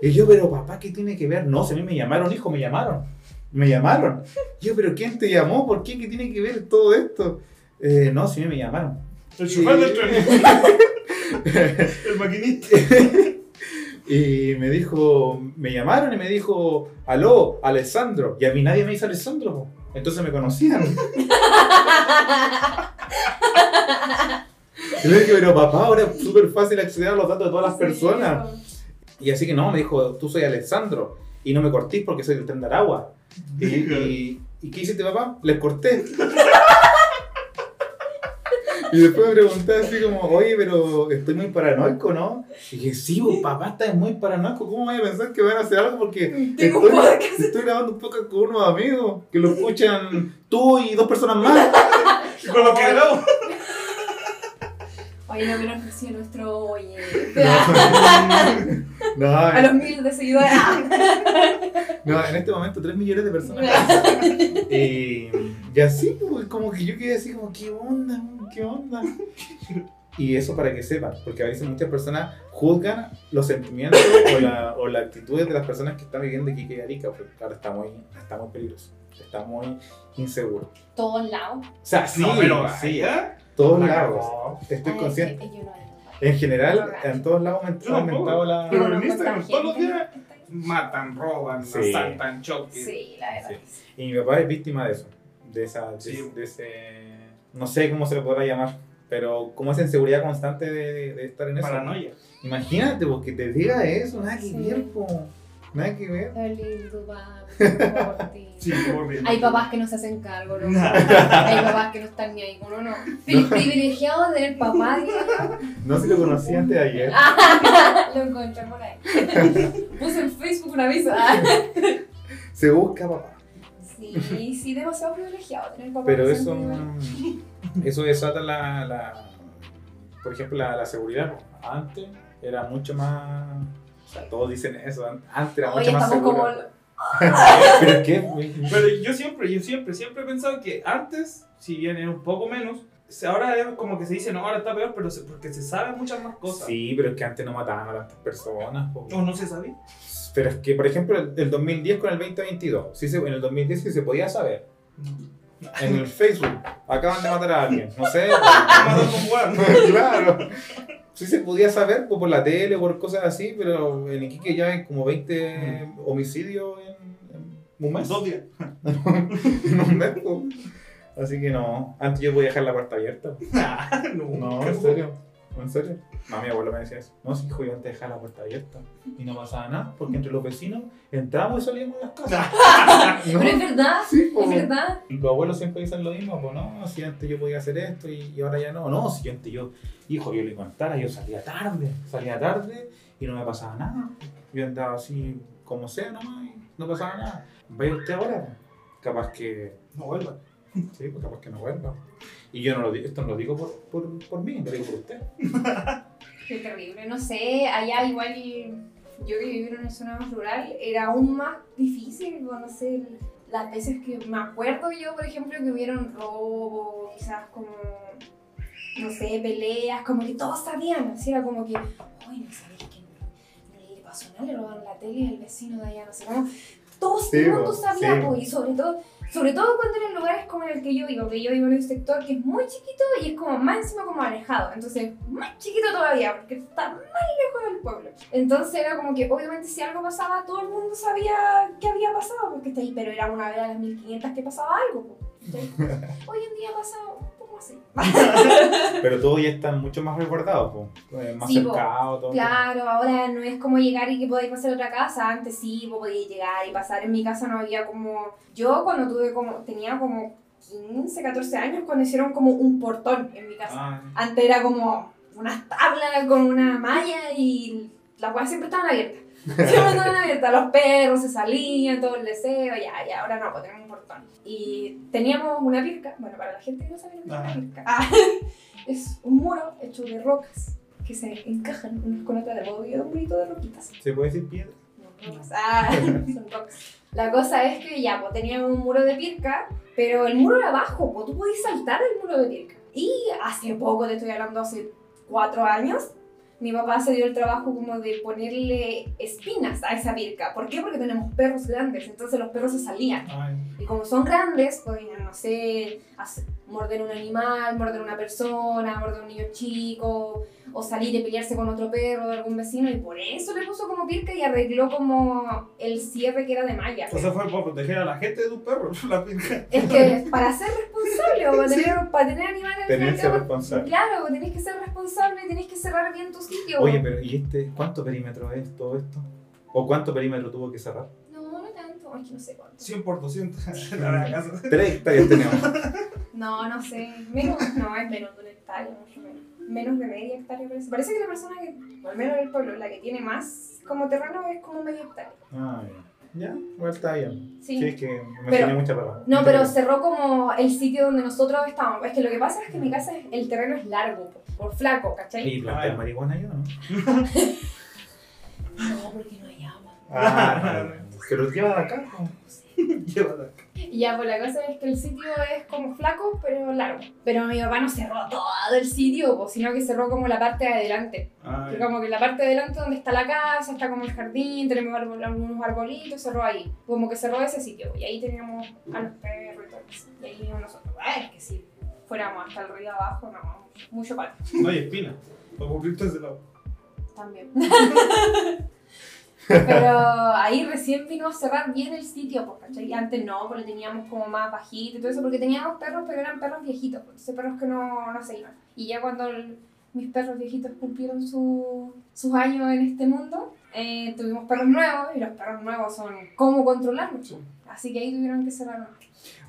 Y yo, pero papá, ¿qué tiene que ver? No, si a mí me llamaron, hijo, me llamaron. Me llamaron. Yo, pero ¿quién te llamó? ¿Por qué? ¿Qué tiene que ver todo esto? Eh, no, si a mí me llamaron. El chofer del tren. El maquinista. Y me dijo, me llamaron y me dijo, aló, Alessandro. Y a mí nadie me dice Alessandro, entonces me conocían. Y le dije, pero papá, ahora es súper fácil acceder a los datos de todas las personas. Y así que no, me dijo, tú soy Alessandro. Y no me cortís porque soy del tren de Aragua. Y, y, ¿y qué hiciste, papá? Les corté. Y después me pregunté así como, oye, pero estoy muy paranoico, ¿no? Y dije, sí, vos, papá, estás muy paranoico. ¿Cómo voy a pensar que van a hacer algo? Porque estoy, un podcast. estoy grabando un podcast con unos amigos que lo escuchan tú y dos personas más. Y con lo que grabo. Oye, no menos creció nuestro oye. No, A los miles de seguidores. no, en este momento 3 millones de personas. Y, y así, pues, como que yo quedé así como, ¿qué onda? ¿Qué onda? Y eso para que sepan, porque a veces muchas personas juzgan los sentimientos o, la, o las actitudes de las personas que están viviendo en Iquique y Arica, porque ahora está muy, está muy peligroso, está muy inseguro. Todos lados. O sea, sí, no, pero sí, ¿ya? todos La lados. Estoy Ay, consciente. En general, en todos lados ha aumentado la... Pero no en Instagram todos los días matan, roban, Sí. asaltan, choques. Sí, la verdad. Sí. Y mi papá es víctima de eso, de, esa, de ese, no sé cómo se le podrá llamar, pero como esa inseguridad constante de, de estar en eso. Paranoia. Imagínate, porque te diga eso, nada que Sí. ver, po. nada que ver. Qué lindo, papi, por ti. Sí. Hay papás que no se hacen cargo, ¿no? Hay papás que no están ni ahí con uno. Pri- Privilegiado de tener papá. No se lo conocí antes de ayer. Lo encontré por ahí. Puse en Facebook un aviso. Ah. Se busca papá. Sí, sí, demasiado privilegiado tener papá. Pero eso, eso desata la, la por ejemplo, la, la seguridad. Antes era mucho más, o sea, todos dicen eso, an- antes era mucho más seguro. como. Pero es que, Pero yo siempre, yo siempre, siempre he pensado que antes, si bien era un poco menos, ahora es como que se dice, no, ahora está peor, pero se- porque se sabe muchas más cosas. sí, pero es que antes no mataban a tantas personas. O no se sabía. Pero es que, por ejemplo, el, el 2010 con el 2022, sí se, en el 2010 sí se podía saber. En el Facebook, acaban de matar a alguien, no sé. Matando a un claro. Sí se podía saber pues, por la tele o por cosas así, pero en Iquique ya hay como 20 homicidios en, en un mes. Dos días. en un mes, pues. Así que no. Antes yo podía dejar la puerta abierta. no, No, en serio. ¿En serio? No, mi abuelo me decía eso. No, si hijo, yo antes dejaba la puerta abierta. Y no pasaba nada, porque entre los vecinos entramos y salíamos de las casas. No, Pero es verdad, sí, es verdad. Los abuelos siempre dicen lo mismo, pues no, si antes yo podía hacer esto y, y ahora ya no. No, si antes yo, hijo, yo le contara, yo salía tarde, salía tarde y no me pasaba nada. Yo andaba así como sea nomás y no pasaba nada. Vaya usted ahora, capaz que, No vuelva. sí, pues capaz que no vuelva. Y yo no lo digo, esto no lo digo por, por, por mí, lo digo por usted. Qué terrible. No sé, allá igual yo que viví en una zona más rural era aún más difícil, no sé, las veces que me acuerdo yo, por ejemplo, que hubieron robo, quizás como, no sé, peleas, como que todos sabían, así era como que, uy, no sabéis que no, no le pasó nada, le robaron la tele al vecino de allá, no sé cómo. Todo Sí, el mundo sabía, sí, po, po. y sobre todo, sobre todo cuando eran lugares como en el que yo vivo, que yo vivo en un sector que es muy chiquito y es como más encima como alejado, entonces más chiquito todavía, porque está más lejos del pueblo. Entonces era como que obviamente si algo pasaba, todo el mundo sabía qué había pasado, porque está ahí, pero era una vez a las 1500 que pasaba algo. po, ¿cachai? Hoy en día pasa así. Pero todos ya están mucho más resguardados, pues, más Sí, po. cercados, todo. Claro, ahora no es como llegar y que podáis pasar a otra casa. Antes sí, vos podíais llegar y pasar. En mi casa no había como. Yo cuando tuve como. tenía como 15, 14 años cuando hicieron como un portón en mi casa. Ah, Antes era como unas tablas con una malla y las weas siempre estaban abiertas. Siempre estaban abiertas. Los perros se salían, todo el deseo, ya, ya, ahora no, pues tenemos un portón. Y teníamos una pirca, bueno, para la gente que no sabe lo que es una pirca. Ah, es un muro hecho de rocas que se encajan unas con otras de modo y un murito de roquitas. ¿Se puede decir piedra? No, rocas. Ah, son rocas. La cosa es que ya, pues teníamos un muro de pirca, pero el muro era bajo, pues tú podías saltar el muro de pirca. Y hace poco, te estoy hablando hace cuatro años, mi papá se dio el trabajo como de ponerle espinas a esa pirca. ¿Por qué? Porque tenemos perros grandes, entonces los perros se salían. ay. Y como son grandes, podían, no sé, morder un animal, morder una persona, morder un niño chico, o salir y pelearse con otro perro de algún vecino, y por eso le puso como pirca y arregló como el cierre que era de malla. O sea, fue para proteger a la gente de tus perros, la pinca. Es que para ser responsable o para tener, para tener animales Tenerse cerca, responsable. Claro, tenés que ser responsable, tenés que cerrar bien tu sitio. Oye, pero ¿y este cuánto perímetro es todo esto? ¿O cuánto perímetro tuvo que cerrar? No, no tanto, es que no sé cuánto. 100 por 200 en la casa. Tres hectáreas tenemos. No, no sé. Menos, no, es menos de una hectárea, mucho menos. Menos de media hectárea parece. Parece que la persona que, al menos en el pueblo, la que tiene más como terreno es como media hectárea. Ah, ya. Ya, igual está bien. Sí. Sí, es que me Pero- tiene mucha papa. No, pero cerró como el sitio donde nosotros estábamos. Es que lo que pasa es que mi casa, es- el terreno es largo, por, por flaco, ¿cachai? ¿Y plantar marihuana yo no? No, porque no hay agua. Ah, pero lleva de acá. po. Llévala. Y ya, pues la cosa es que el sitio es como flaco, pero largo. Pero mi papá no cerró todo el sitio, pues, sino que cerró como la parte de adelante. Ah, Que como que la parte de adelante donde está la casa, está como el jardín, tenemos árbol- algunos arbolitos, cerró ahí. Como que cerró ese sitio. Y ahí teníamos a los perros y todo eso. Y ahí íbamos nosotros. Ay, es que si fuéramos hasta el río abajo, no, mucho palo. No hay espina. Para cubrirte ese lado. También. Pero ahí recién vino a cerrar bien el sitio, pues, ¿cachai? Antes no, porque teníamos como más bajito y todo eso, porque teníamos perros, pero eran perros viejitos, pues, entonces perros que no, no se iban. Y ya cuando el- mis perros viejitos cumplieron su- sus años en este mundo, eh, tuvimos perros nuevos y los perros nuevos son cómo controlarlos. Sí. Así que ahí tuvieron que cerrar.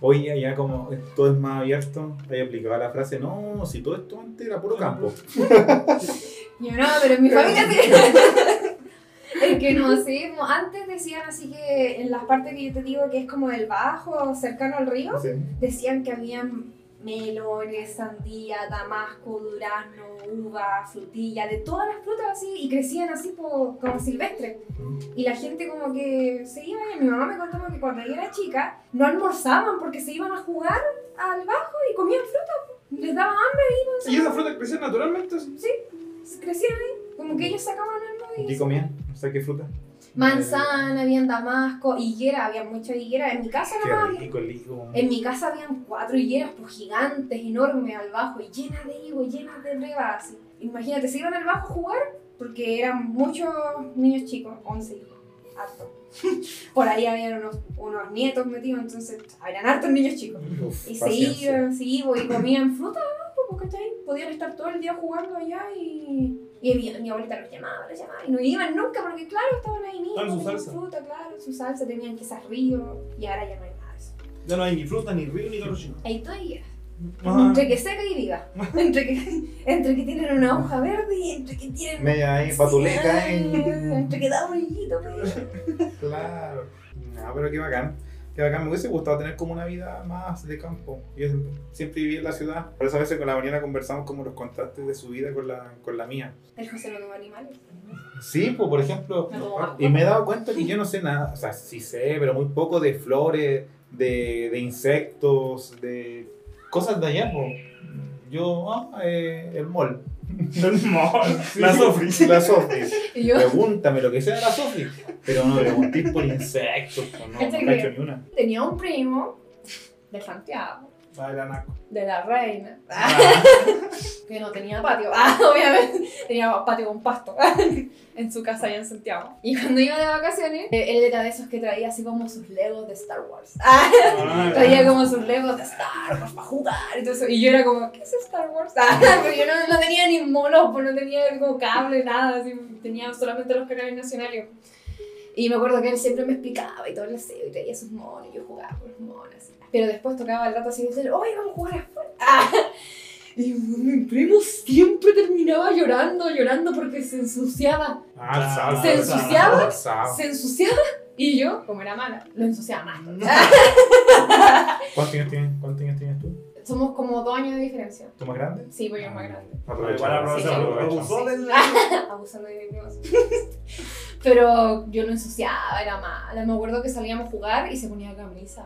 Hoy ya como todo es más abierto, ahí aplicaba la frase, no, si todo esto antes era puro campo. Yo no, pero en mi familia que no como antes decían así que en las partes que yo te digo que es como el bajo, cercano al río, Sí. decían que habían melones, sandía, damasco, durazno, uva, frutilla, de todas las frutas así, y crecían así como silvestres. Y la gente como que se iba, y mi mamá me contó que cuando ella era chica, no almorzaban porque se iban a jugar al bajo y comían fruta. Les daba hambre y ¿Y iban, esa fruta crece naturalmente? así? se crecían ahí. Como que ellos sacaban y... ¿Qué comían? O sea, ¿qué fruta? Manzana, habían damasco, higuera, había mucha higuera. En mi casa Qué rico el higo. En mi casa habían cuatro higueras pues, gigantes, enormes al bajo y llenas de higo, llenas de así. Imagínate, se iban al bajo a jugar porque eran muchos niños chicos, 11 hijos, harto. Por ahí habían unos, unos nietos metidos, entonces habían hartos niños chicos. Uf, Y se paciencia. iban, sí, pues, y comían fruta ¿cachai? Podían estar todo el día jugando allá y, y mi, mi abuelita los llamaba, los llamaba y no iban nunca porque, claro, estaban ahí mismo. Estaban en su tenían salsa. fruta, claro, su salsa, tenían quizás río y ahora ya no hay nada de eso. Ya no hay ni fruta, ni río, ni carochino. Ahí todavía. Ajá. Entre que seca y viva. entre, que, entre que tienen una hoja verde y entre que tienen. Media ahí, patuleca. Sí, ahí. Entre que da brillito, pues. Claro. No, pero qué bacán. Qué bacán. Me hubiese gustado tener como una vida más de campo. Yo siempre, viví en la ciudad. Por eso a veces con la mañana conversamos como los contrastes de su vida con la, con la mía. El José no animales. Sí, pues por ejemplo, No y me he dado cuenta que yo no sé nada, o sea, sí sé, pero muy poco de flores, de, de insectos, de cosas de allá, pues. Yo, ah, eh, el El mall. La Sofri. La Pregúntame lo que sea de la Sofi. Pero no preguntéis por insectos, pues, no, no Este cacho que- ni una. tenía un primo de Santiago, Ah, era naco. de la reina, Ah, que no tenía patio. Ah, obviamente. Tenía patio con pasto en su casa allá en Santiago. Y cuando iba de vacaciones, eh, él era de esos que traía así como sus legos de Star Wars. Ah, Traía como sus legos de Star Wars para jugar y todo eso. Y yo era como, ¿qué es Star Wars? Ah, pero yo no, no tenía ni monos, pues no tenía como cable, nada. Así, tenía solamente los canales nacionales. Y me acuerdo que él siempre me explicaba y todo el deseo y traía sus monos y yo jugaba con los monos. así. Pero después tocaba el rato así y decía, oye, vamos a jugar afuera. Ah. Y mi primo siempre terminaba llorando, llorando porque se ensuciaba. Ah. ¿Se ensuciaba? Se ensuciaba y yo, como era mala, lo ensuciaba más. ¿Cuántos años tienes, cuántos años tienes tú? Somos como dos años de diferencia. ¿Tú más grande? Sí, pues yo más grande. Abusó Abusando de mis primos. Pero yo lo ensuciaba, era mala. Me acuerdo que salíamos a jugar y se ponía camisa.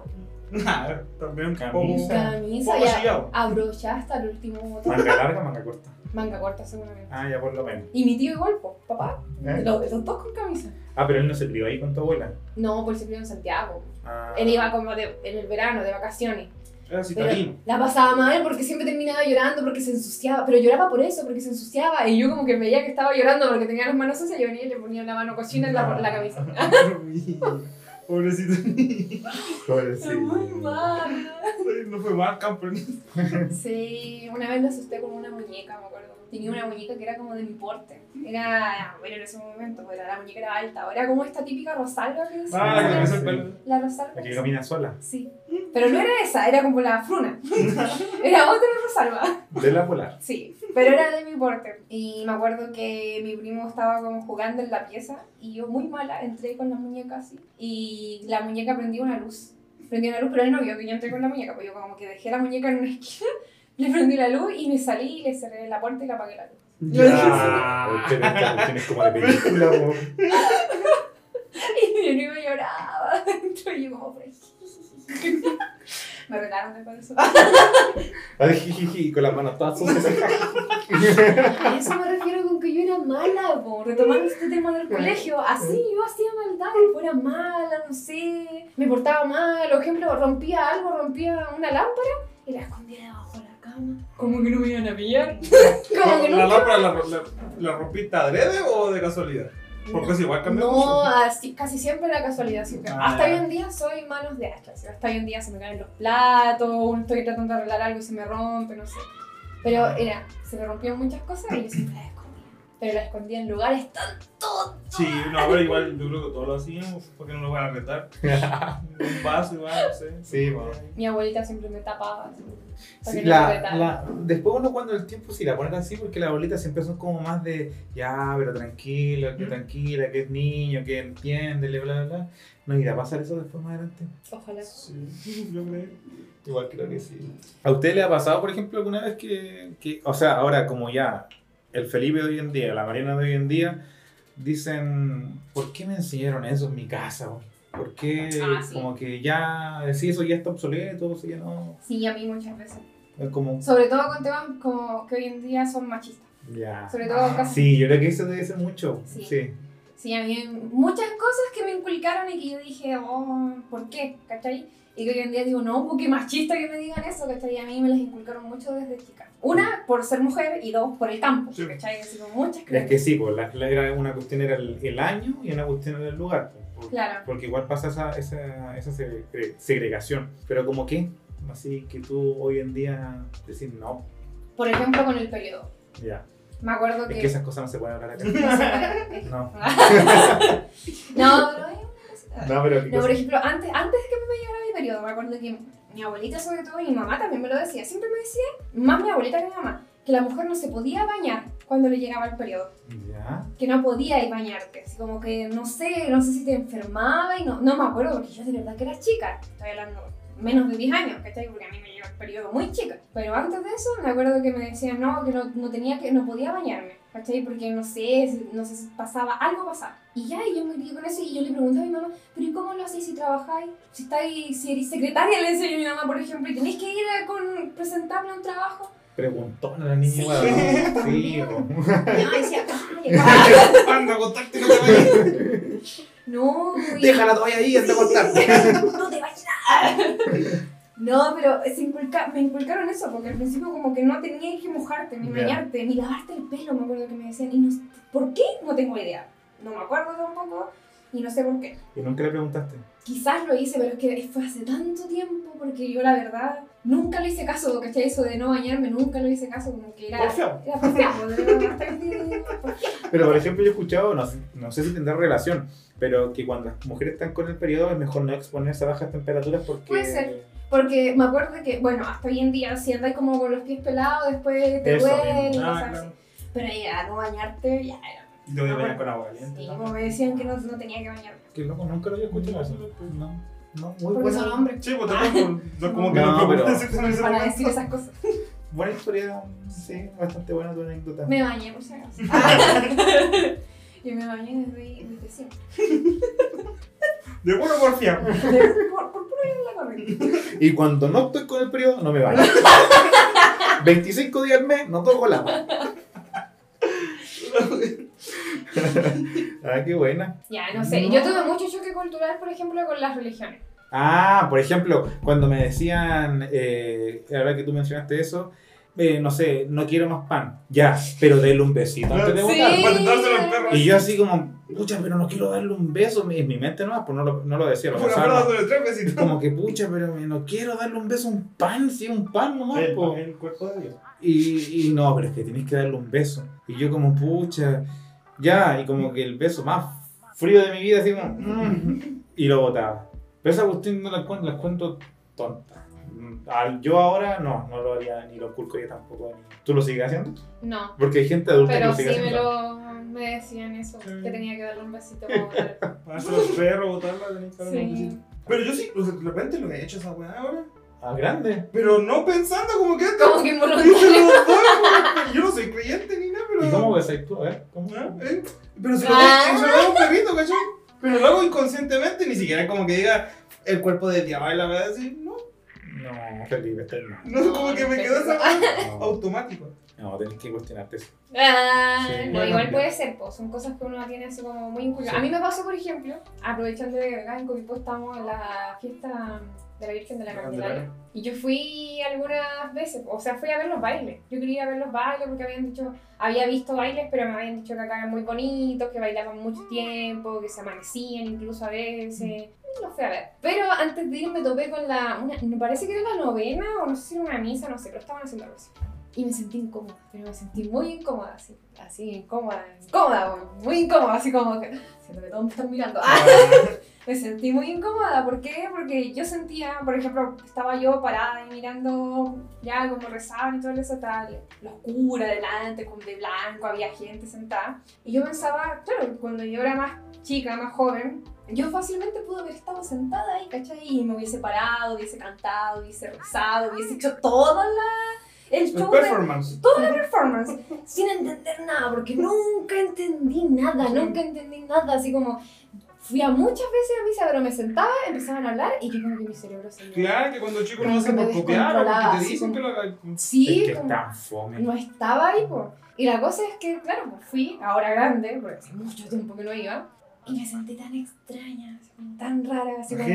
También Camisa. Camisa poco ya abrochada hasta el último botón. Manga larga, manga corta. Manga corta seguramente. Ah, ya por lo menos. Y mi tío igual, pues, papá. ¿Eh? Los, los dos con camisa. Ah, pero él no se crió ahí con tu abuela. No, por se crió en Santiago. Ah. Él iba como de- en el verano, de vacaciones. Era Pero la pasaba mal porque siempre terminaba llorando porque se ensuciaba. Pero lloraba por eso, porque se ensuciaba. Y yo como que veía que estaba llorando porque tenía las manos sucias. Yo venía y le ponía la mano cochina en la, en la camisa. Pobrecito. Pobrecito. Muy mal. No fue mal, campo. Sí, una vez lo asusté con una muñeca, me acuerdo. Tenía una muñeca que era como de mi porte. Era, bueno, en ese momento, pues la muñeca era alta. Era como esta típica rosalba que decía. Ah, la que sí. La rosalba. La que camina sola. Sí. Pero no era esa, era como la fruna. Era otra Rosalba. De la polar. Sí, pero era de mi porte. Y me acuerdo que mi primo estaba como jugando en la pieza y yo muy mala entré con la muñeca así y la muñeca prendió una luz. Prendió una luz, pero él no vio que yo entré con la muñeca, pues yo como que dejé la muñeca en una esquina, le prendí la luz y me salí y le cerré la puerta y le apagué la luz. Ya, tienes, tienes como de película, po. Y mi primo lloraba y yo como. Me después de eso. Ay, jijiji, con las manos todas sucias. A eso me refiero con que yo era mala, po. retomando este tema del colegio. Así yo hacía maldad, fuera mala, no sé, me portaba mal. Por ejemplo, rompía algo, rompía una lámpara y la escondía debajo de la cama. Como que no me iban a pillar. Como que ¿La lámpara la, la, la rompiste adrede o de casualidad? Porque es igual cambia No, mucho. así, casi siempre la casualidad. siempre. Ah, Hasta ya. hoy en día soy manos de hacha. así, Hasta hoy en día se me caen los platos, estoy tratando de arreglar algo y se me rompe, no sé. Pero era, se me rompieron muchas cosas y yo siempre. Pero las escondía en lugares tan tontos. Sí, no, pero igual yo creo que todos lo hacíamos porque no lo van a retar. Un vaso igual, no sé. Sí, bueno. Mi abuelita siempre me tapaba. así, para Sí, que no me la, retara. la- después uno cuando el tiempo sí la ponen así porque las abuelitas siempre son como más de ya, pero tranquila, que tranquila, que es niño, que entiende, bla, bla, bla. No irá a pasar eso después más adelante. Ojalá. Sí, yo creo. Igual creo que sí. ¿A usted le ha pasado, por ejemplo, alguna vez que, que o sea, ahora como ya el Felipe de hoy en día, la Mariana de hoy en día, dicen, ¿por qué me enseñaron eso en mi casa? ¿Por qué Ah, sí. como que ya, sí, eso ya está obsoleto, eso ya no? Sí, a mí muchas veces. Es como, Sobre todo con temas como que hoy en día son machistas. ya. Sobre todo casi. Sí, yo creo que eso debe ser mucho. Sí. Sí. Sí, a mí muchas cosas que me inculcaron y que yo dije, oh, ¿por qué? ¿Cachai? Y que hoy en día digo, no, porque machista que me digan eso, ¿cachai? A mí me las inculcaron mucho desde chica. Una, por ser mujer y dos, por el campo, Sí. ¿cachai? Así como muchas Es creencias. que sí, pues, la, era una cuestión era el, el año y una cuestión era el lugar. pues, por- Claro. Porque igual pasa esa, esa, esa segre- segregación. Pero como que, así que tú hoy en día decís no, Por ejemplo, con el periodo. ya. Me acuerdo Es que... que esas cosas no se pueden hablar acá. No. No. no, pero. No, pero ¿qué No, por ejemplo, antes, antes que me llegara mi periodo, me acuerdo que mi abuelita sobre todo y mi mamá también me lo decía, siempre me decía, más mi abuelita que mi mamá, que la mujer no se podía bañar cuando le llegaba el periodo, Ya. que no podía ir bañarte, así como que no sé, no sé si te enfermaba y no, no me acuerdo porque yo de verdad que era chica, estoy hablando menos de 10 años, ¿cachai? Porque a mí me llegó el periodo muy chica, pero antes de eso me acuerdo que me decían no, que no, no tenía que, no podía bañarme, ¿cachai? Porque no sé, no sé si pasaba, algo pasaba. Y ya, y yo me crié con eso y yo le pregunté a mi mamá, pero ¿y cómo lo hacéis si trabajáis? Si estáis, si eres secretaria, le decía a mi mamá, por ejemplo, y tenéis que ir a con, presentarle un trabajo. Preguntón a la niña Sí. ¿no? Sí. Mi mamá decía, "Calla, Anda, contacte, no te vayas. no, y- Déjala todavía ahí, anda a cortarte. no te vayas. No, pero se inculca- me inculcaron eso, porque al principio como que no tenías que mojarte, ni bañarte, ni lavarte el pelo, me acuerdo que me decían. Y no, ¿Por qué? No tengo idea. No me acuerdo tampoco y no sé por qué. Y nunca le preguntaste. Quizás lo hice, pero es que fue hace tanto tiempo, porque yo la verdad nunca le hice caso, ¿cachai? Eso de no bañarme, nunca le hice caso, como que era... Porfiado. Era. Pero por ejemplo yo he escuchado, no, sé- no sé si tendrá relación, pero que cuando las mujeres están con el periodo es mejor no exponerse a bajas temperaturas porque... Puede ser. Porque me acuerdo de que, bueno, hasta hoy en día, si andas como con los pies pelados, después te Eso, duele Ah, claro. Pero ya no bañarte, ya era. Y te voy a bañar con agua caliente. Sí, ¿no? como me decían que no, no tenía que bañarme. Que loco, nunca lo había escuchado eso. No, no, muy Porque buena, son hombres. Sí, pues también, como que No, no, pero- pero... Para decir esas cosas. buena historia, sí, bastante buena tu anécdota. Me bañé, por si acaso. y me bañé desde, desde siempre. De puro porfiado. Por, por puro ir en la corriente. Y cuando no estoy con el periodo, no me baño. 25 días al mes, no toco el agua. ah, qué buena. Ya, no sé. No. Yo tuve mucho choque cultural, por ejemplo, con las religiones. Ah, por ejemplo, cuando me decían, eh, ahora que tú mencionaste eso, eh, no sé, no quiero más pan. Ya, pero denle un besito antes de Sí. perro. Y yo así como, pucha, pero no quiero darle un beso. En mi mente nomás, pues no lo, no lo decía, lo tres besitos. Como que, pucha, pero no quiero darle un beso a un pan, es un pan nomás, El, po. el cuerpo de Dios. Y, y no, pero es que tenés que darle un beso. Y yo como, pucha, ya, y como que el beso más frío de mi vida, así como, mm, y lo botaba. Pero esa cuestión no la cuento, las cuento tonta. Mm, Yo ahora no, no lo haría, ni lo culco yo tampoco. ni- ¿Tú lo sigues haciendo? No. Porque hay gente adulta que Pero lo sigue sí me, haciendo. lo, me decían eso, Sí. que tenía que darle un besito como tal. Para los perros, botarla, tenés que darle un Sí. besito. Pero yo sí, de repente lo he hecho esa weá ahora. Ah, grande. Pero no pensando como que esto. Como que involuntario. Yo no soy creyente ni nada, pero. ¿Y cómo ves ahí tú? A ver, ¿cómo? ¿Ah? ¿Eh? Pero si lo Ah. ve, se lo da a un perrito, ¿cachai? Pero lo hago inconscientemente, ni siquiera como que diga el cuerpo de diablo y la verdad así, no. No, Felipe, este no. No, como que me quedó esa No, automático. no, tenés que cuestionarte eso. Ah, Sí, no, bueno, igual ya. puede ser, pues, son cosas que uno tiene así como muy inculcadas. Sí. A mí me pasó, por ejemplo, aprovechando de que acá en Copiapó estamos en la fiesta de la Virgen de la Candelaria. Y yo fui algunas veces, o sea, fui a ver los bailes. Yo quería ver los bailes porque habían dicho, había visto bailes, pero me habían dicho que acá eran muy bonitos, que bailaban mucho tiempo, que se amanecían incluso a veces. Y los fui a ver. Pero antes de ir me topé con la, una, me parece que era la novena, o no sé si era una misa, no sé, pero estaban haciendo algo así. Y me sentí incómoda, pero me sentí muy incómoda, así, así, incómoda, incómoda, muy incómoda, así como que, siento que todos me están mirando. Me sentí muy incómoda, ¿por qué? Porque yo sentía, por ejemplo, estaba yo parada y mirando ya como rezaban y todo eso, tal, la oscura delante, con de blanco, había gente sentada. Y yo pensaba, claro, cuando yo era más chica, más joven, yo fácilmente pude haber estado sentada ahí, ¿cachai? Y me hubiese parado, hubiese cantado, hubiese rezado, hubiese hecho toda la... El El show de, performance. toda la performance sin entender nada, porque nunca entendí nada, Sí. nunca entendí nada, así como fui a muchas veces a misa, pero me sentaba, empezaban a hablar y yo como que mi cerebro se. Claro que cuando chicos no hacen por copiar o porque te dicen que lo. Sí, es que tan fome. no estaba ahí, pues. Y la cosa es que, claro, pues fui, ahora grande, porque hace mucho tiempo que no iba, y me sentí tan extraña, tan rara, así como...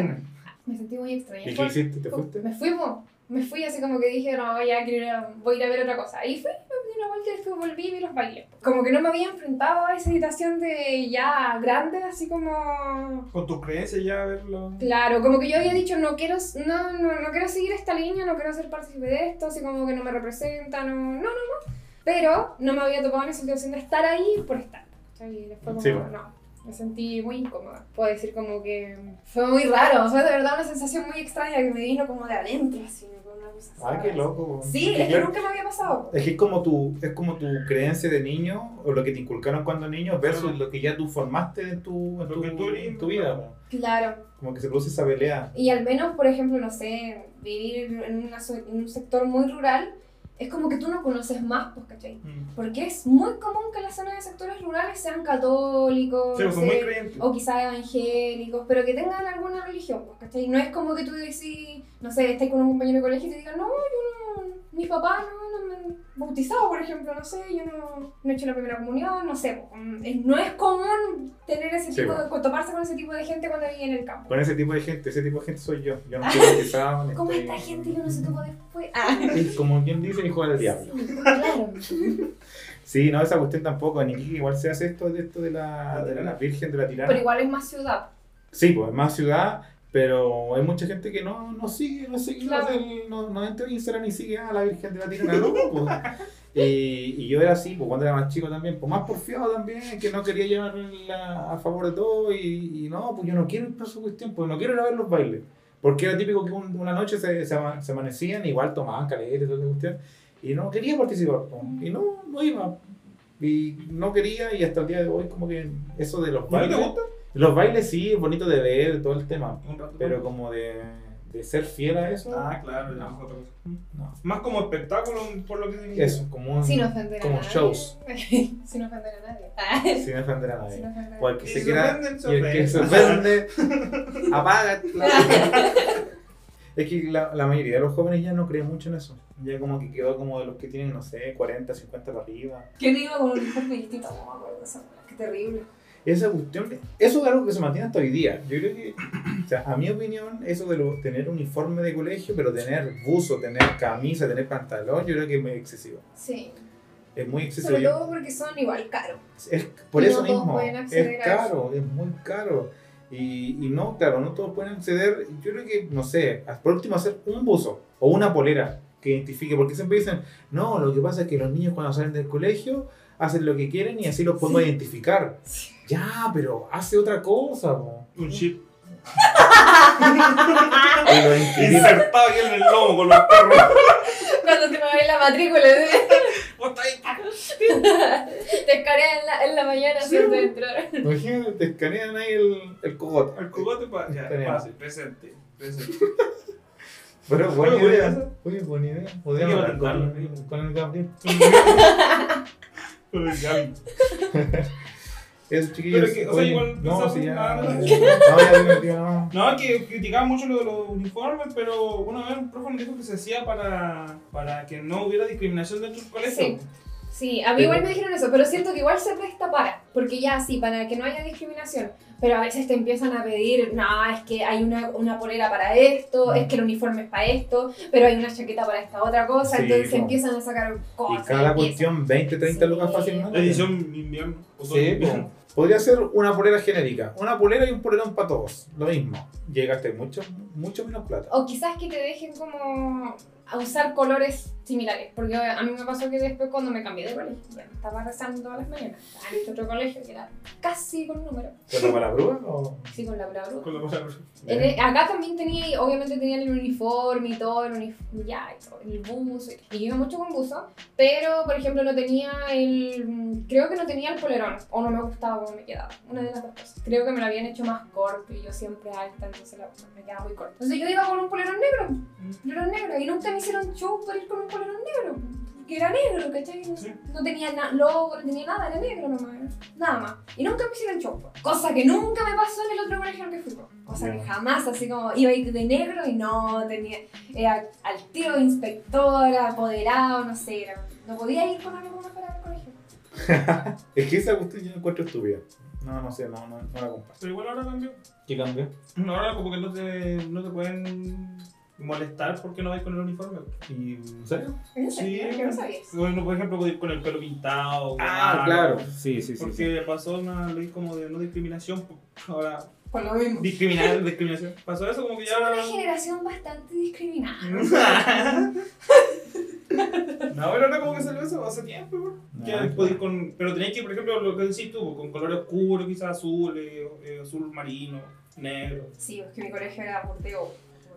Me sentí muy extraña. ¿Y qué hiciste? ¿Te fuiste? Me fui, po. Me fui así como que dije, no, ya quiero ir a, voy a ir a ver otra cosa. Ahí fui, me di una vuelta y después volví y vi los bailes. Como que no me había enfrentado a esa situación de ya grande, así como... Con tus creencias ya verlo. Claro, como que yo había dicho, no quiero, no, no, no quiero seguir esta línea, no quiero ser partícipe de esto, así como que no me representa, no, no, no, no. Pero no me había tocado en esa situación de estar ahí por estar. Y después como, Sí, no. Me sentí muy incómoda. Puedo decir como que fue muy raro, sea, de verdad una sensación muy extraña que me vino como de adentro, así, una cosa así. qué loco. Sí, es que claro, nunca me había pasado. Es que es como tu, es como tu creencia de niño o lo que te inculcaron cuando niño versus lo que ya tú formaste en tu, en tu, que en tu vida. claro. Claro. Como que se produce esa pelea. Y al menos, por ejemplo, no sé, vivir en, una so- en un sector muy rural, es como que tú no conoces más, pues, ¿cachai? Mm. Porque es muy común que las zonas de sectores rurales sean católicos, Sí, no son sé, muy creyentes. o quizás evangélicos, pero que tengan alguna religión, pues, ¿cachai? No es como que tú decís, no sé, estás con un compañero de colegio y te digan, no, yo no, mi papá no, no me han bautizado, por ejemplo, no sé, yo no, no he hecho la primera comunión, no sé, mm, no es común tener ese Sí, tipo de, bueno. toparse con ese tipo de gente cuando vive en el campo. Con ese tipo de gente, ese tipo de gente soy yo. Yo no estoy bautizado. ni Como estoy- esta gente que uno se tuvo después. Ah. Sí, Como quien dice, hijo del diablo. Sí, claro. Sí, no, esa cuestión tampoco. En Iquique igual se hace esto de esto de la, de la Virgen de la Tirana. Pero igual es más ciudad. Sí, pues es más ciudad, pero hay mucha gente que no, no sigue, no sigue, Claro. no, no, no entra en Instagram y sigue a la Virgen de la Tirana, no, pues. Y, y yo era así, pues cuando era más chico también, pues más porfiado también, que no quería llevarla a favor de todo y, y no, pues yo no quiero ir su cuestión, pues no quiero ir a ver los bailes. Porque era típico que un- una noche se, se, se amanecían, igual tomaban caleta y toda esa cuestión, y no quería participar, pues, y no, no iba. Y no quería, y hasta el día de hoy, como que eso de los ¿No te bailes. gusta? Los bailes sí, es bonito de ver, todo el tema. Pero como de, de ser fiel a eso, Ah, claro, No. Más como espectáculo, por lo que significa. Eso, como un. Sin ofender como a nadie. shows. Sin ofender a nadie. Ah, Sin ofender a nadie. ofender O nadie. que Y se quiera. Y el que se ofende, apaga. Es que la, la mayoría de los jóvenes ya no creen mucho en eso. Ya como que quedó como de los que tienen, no sé, 40, 50 para arriba. ¿Quién iba con un uniforme distinto? No me acuerdo. Qué terrible. Esa cuestión, eso es algo que se mantiene hasta hoy día. Yo creo que, o sea, a mi opinión, eso de lo- tener uniforme de colegio, pero tener buzo, tener camisa, tener pantalón, yo creo que es muy excesivo. Sí. Es muy excesivo. Sobre todo porque son igual caros. Es por Y eso no mismo. Es caro, es muy caro. Y, y no, claro, no todos pueden acceder. Yo creo que, no sé, por último hacer un buzo o una polera que identifique, porque siempre dicen, no, lo que pasa es que los niños cuando salen del colegio hacen lo que quieren y así los podemos Sí. identificar. Ya, pero hace otra cosa. po. Un chip. Insertado aquí en el lomo con los perros. Cuando te mueves la matrícula, te escanean en la, en la mañana Sí. antes de entrar. Imagínate, te escanean ahí el, el cogote. Al cogote para. Ya, fácil, presente. Presente. Pero buena idea. Oye, buena idea. Podríamos hablar con, el Gabriel. Con el Gaby. Eso, chiquillos. Pero que, o sea, igual no, sí, ya. ah, No, no. ya tío, no. No, que criticaba mucho lo de los uniformes, pero una vez un profe nos dijo que se hacía para, para que no hubiera discriminación dentro del colegio. Sí. Sí, a mí igual me dijeron eso, pero siento que igual se presta para, porque ya sí, para que no haya discriminación, pero a veces te empiezan a pedir, no, es que hay una, una polera para esto, Mm. es que el uniforme es para esto, pero hay una chaqueta para esta otra cosa, Sí, entonces po. empiezan a sacar Y cosas. cada empiezan- cuestión 20, 30 Sí. lucas fácilmente. Edición invierno. Sí, otoño. Po. Podría ser una polera genérica. Una polera y un polerón para todos. Lo mismo. Llegaste mucho, mucho menos plata. O quizás que te dejen como a usar colores similares, porque a mí me pasó que después cuando me cambié de colegio, ya no estaba rezando todas las mañanas, estaba en este otro colegio que era casi con número, ¿Pero para la prueba o...? sí con la palabra. Con la palabra. El- acá también tenía, obviamente tenían el uniforme y todo, el uniforme, ya, y todo, el buzo, y yo iba mucho con buzo, pero por ejemplo no tenía el, creo que no tenía el polerón, o no me gustaba cómo me quedaba, una de las dos cosas. Creo que me lo habían hecho más corto y yo siempre alta, entonces la- me quedaba muy corto. Entonces yo iba con un polerón negro, un polerón negro, y nunca me hicieron show por ir con un polerón negro, que era negro, ¿cachai? No, Sí. no tenía na- logo, no tenía nada, era negro nomás, nada más. Y nunca me hicieron show, cosa que nunca me pasó en el otro colegio al que fui, cosa que Ya. jamás, así como iba a ir de negro y no tenía, era al tiro inspectora, apoderado, no sé, era- no podía ir con algo más para el colegio. Es que esa cuestión yo la encuentro estúpida. No, no sé, no, no, no la comparto. Pero igual ahora cambió. ¿Qué cambió? Ahora como que no te, no te pueden molestar porque no vais con el uniforme. ¿Y en serio? ¿En serio? Sí. ¿Que no sabías? Bueno, por ejemplo, ir con el pelo pintado. Ah, claro. Sí, sí, sí. sí. Porque pasó una ley como de no discriminación. Ahora, Por lo mismo. discriminar, discriminación. Pasó eso como que ya. Somos una generación bastante discriminada. No, pero ahora como que salió eso hace tiempo, bro. Ah, claro. podéis con, pero tenéis que, por ejemplo, lo que decís tú, con colores oscuros, quizás azul, eh, azul marino, negro. Sí, es que mi colegio era burteo.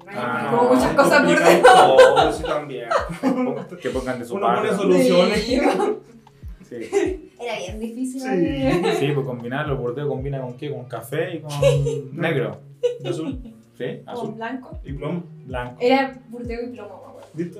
Ah, como muchas cosas todo, sí, también. Que pongan de su Uno pone soluciones. Sí. Era bien difícil. Sí. sí, pues combinar los bordeos combina con qué? Con café y con negro. De azul ¿Sí? Con Azul. blanco. y plomo. Blanco. Era burteo y plomo, me acuerdo. ¿Viste?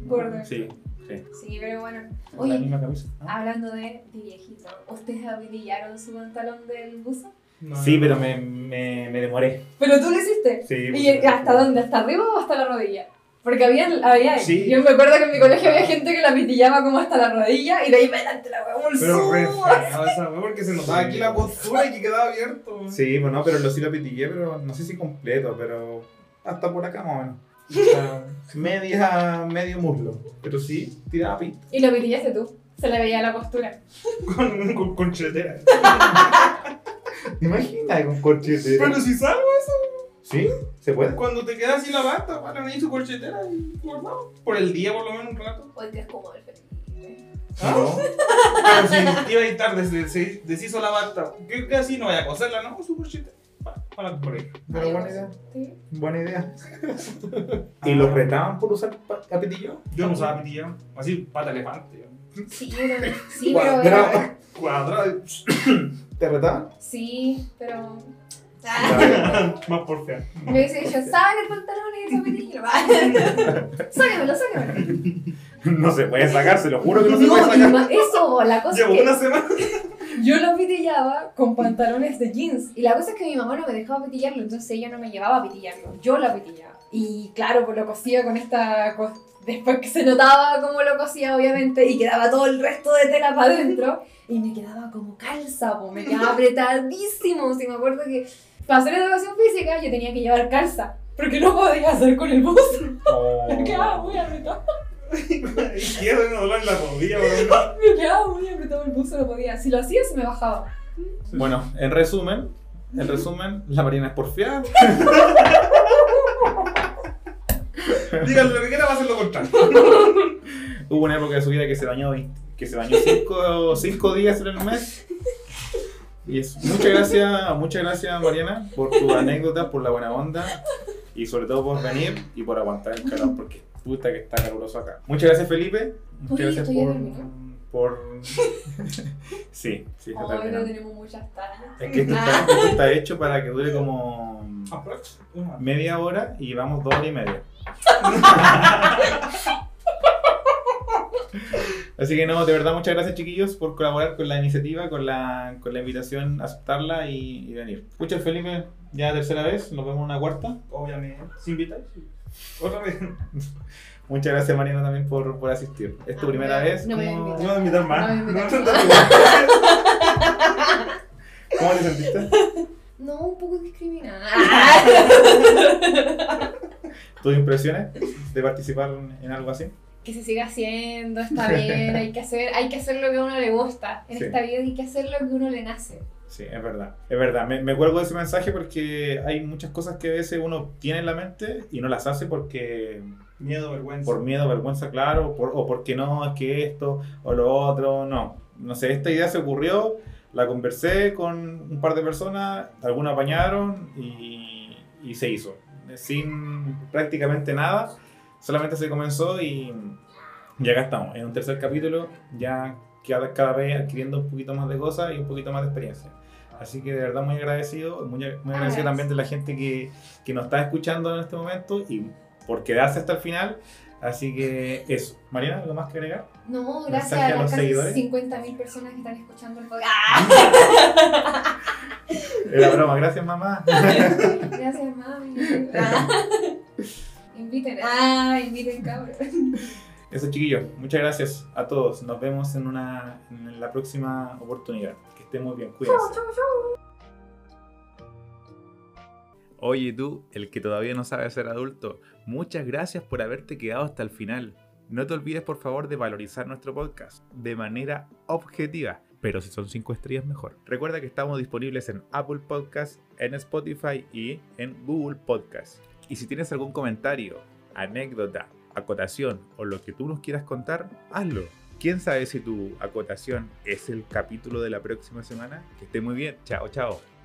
Bordeo. Sí, sí. Sí, pero bueno. La Oye, misma camisa. ¿no? hablando de, de viejito, ¿ustedes abrillaron su pantalón del buzo? No, Sí, no. pero me, me, me demoré. ¿Pero tú lo hiciste? Sí, ¿Y pues, hasta dónde? ¿Hasta arriba o hasta la rodilla? Porque había, había Sí. yo me acuerdo que en mi colegio había gente que la pitillaba como hasta la rodilla y de ahí para adelante la hueá Pero re esa porque se notaba Sí. aquí la postura y que quedaba abierto. Sí, pues no, pero lo sí lo pitillé, pero no sé si completo, pero hasta por acá más o menos. O sea, media, medio muslo. Pero sí, tiraba pinta. Y lo pitillaste tú. Se le veía la postura. Con, con, con chetera. Imagina con corchete. Pero si salgo ¿Sí? ¿Se puede? cuando te queda así la bata, para ahí su colchetera y guardado. Por el día, por lo menos, un rato. Hoy que es como el Felipe. No. Pero si iba a estar desde se deshizo la bata, que, así no vaya a coserla, ¿no? Su colchetera. Para, el colegio. Pero buena idea. Sí. Buena idea. ¿Y los retaban por usar capitillo? Yo no usaba pitilla, así pata elefante. Sí, sí, pero Cuadrado. Cuadrado, ¿Te retaban? Sí, pero. Ah, más por fea. me decía yo, saca el pantalón y ese pitillo. Sáquemelo, sáquemelo. No se puede sacar, se lo juro que no se puede No, sacar. ma- eso, la cosa Llevo es que una semana. yo lo pitillaba con pantalones de jeans. Y la cosa es que mi mamá no me dejaba pitillarlo, entonces ella no me llevaba a pitillarlo. Yo lo pitillaba. Y claro, pues lo cosía con esta. Después que se notaba cómo lo cosía, obviamente, y quedaba todo el resto de tela para adentro. Y me quedaba como calza, pues, me quedaba apretadísimo. Si me acuerdo que para hacer educación física yo tenía que llevar calza. Porque no podía hacer con el bus. Oh. Me quedaba muy apretado. Quiero dolor en la. Me quedaba muy apretado el buzo, no podía. Si lo hacía, se me bajaba. Bueno, en resumen, en resumen, la Marina es porfiada. Díganle lo que quiera, va a hacer lo contrario. Hubo una época de su vida que se bañó 20 que se bañó 5 días en el mes. Y eso. Muchas gracias, muchas gracias Mariana por tu anécdota, por la buena onda y sobre todo por venir y por aguantar el calor porque puta que está caluroso acá. Muchas gracias Felipe, muchas gracias por, sí, sí, está Hoy no terminando. tenemos muchas tallas. Es que esto está, esto está hecho para que dure como media hora y vamos dos horas y media. Así que no, de verdad muchas gracias chiquillos por colaborar con la iniciativa, con la, con la invitación, aceptarla y, y venir. Escucha Felipe, ya tercera vez, nos vemos una cuarta. Obviamente. ¿Se invitáis? Otra vez. Muchas gracias Mariana también por, por asistir. ¿Es tu Ah, primera no, vez? no me ¿Cómo, voy a No voy a invitar más. No me ¿Cómo te sentiste? No, un poco discriminada. ¿Tus impresiones de participar en algo así? que se siga haciendo, está bien, hay que hacer, hay que hacer lo que a uno le gusta. En Sí. esta vida hay que hacer lo que a uno le nace. Sí, es verdad. Es verdad. Me, me cuelgo de ese mensaje porque hay muchas cosas que a veces uno tiene en la mente y no las hace porque Miedo, vergüenza. por miedo, vergüenza, claro, por- o porque no, es que esto o lo otro, no. No sé, esta idea se ocurrió, la conversé con un par de personas, algunas apañaron y, y se hizo. Sin prácticamente nada, solamente se comenzó y, y acá estamos, en un tercer capítulo, ya cada, cada vez adquiriendo un poquito más de cosas y un poquito más de experiencia. Así que de verdad muy agradecido, muy, muy agradecido también de la gente que, que nos está escuchando en este momento y por quedarse hasta el final. Así que eso. Mariana, ¿algo más que agregar? No, gracias Mensaje a a las los casi seguidores. 50.000 personas que están escuchando el podcast. ¡Ah! Era broma, gracias mamá. Gracias, mami. Ah. Inviten. Ah, inviten, cabrón. Eso chiquillos, muchas gracias a todos. Nos vemos en, una, en la próxima oportunidad. Que estén muy bien, cuídense. Oye tú, el que todavía no sabe ser adulto, muchas gracias por haberte quedado hasta el final. No te olvides por favor de valorizar nuestro podcast de manera objetiva, pero si son 5 estrellas mejor. Recuerda que estamos disponibles en Apple Podcast, en Spotify y en Google Podcast. Y si tienes algún comentario, anécdota, acotación o lo que tú nos quieras contar, hazlo. ¿Quién sabe si tu acotación es el capítulo de la próxima semana? Que esté muy bien. Chao, chao.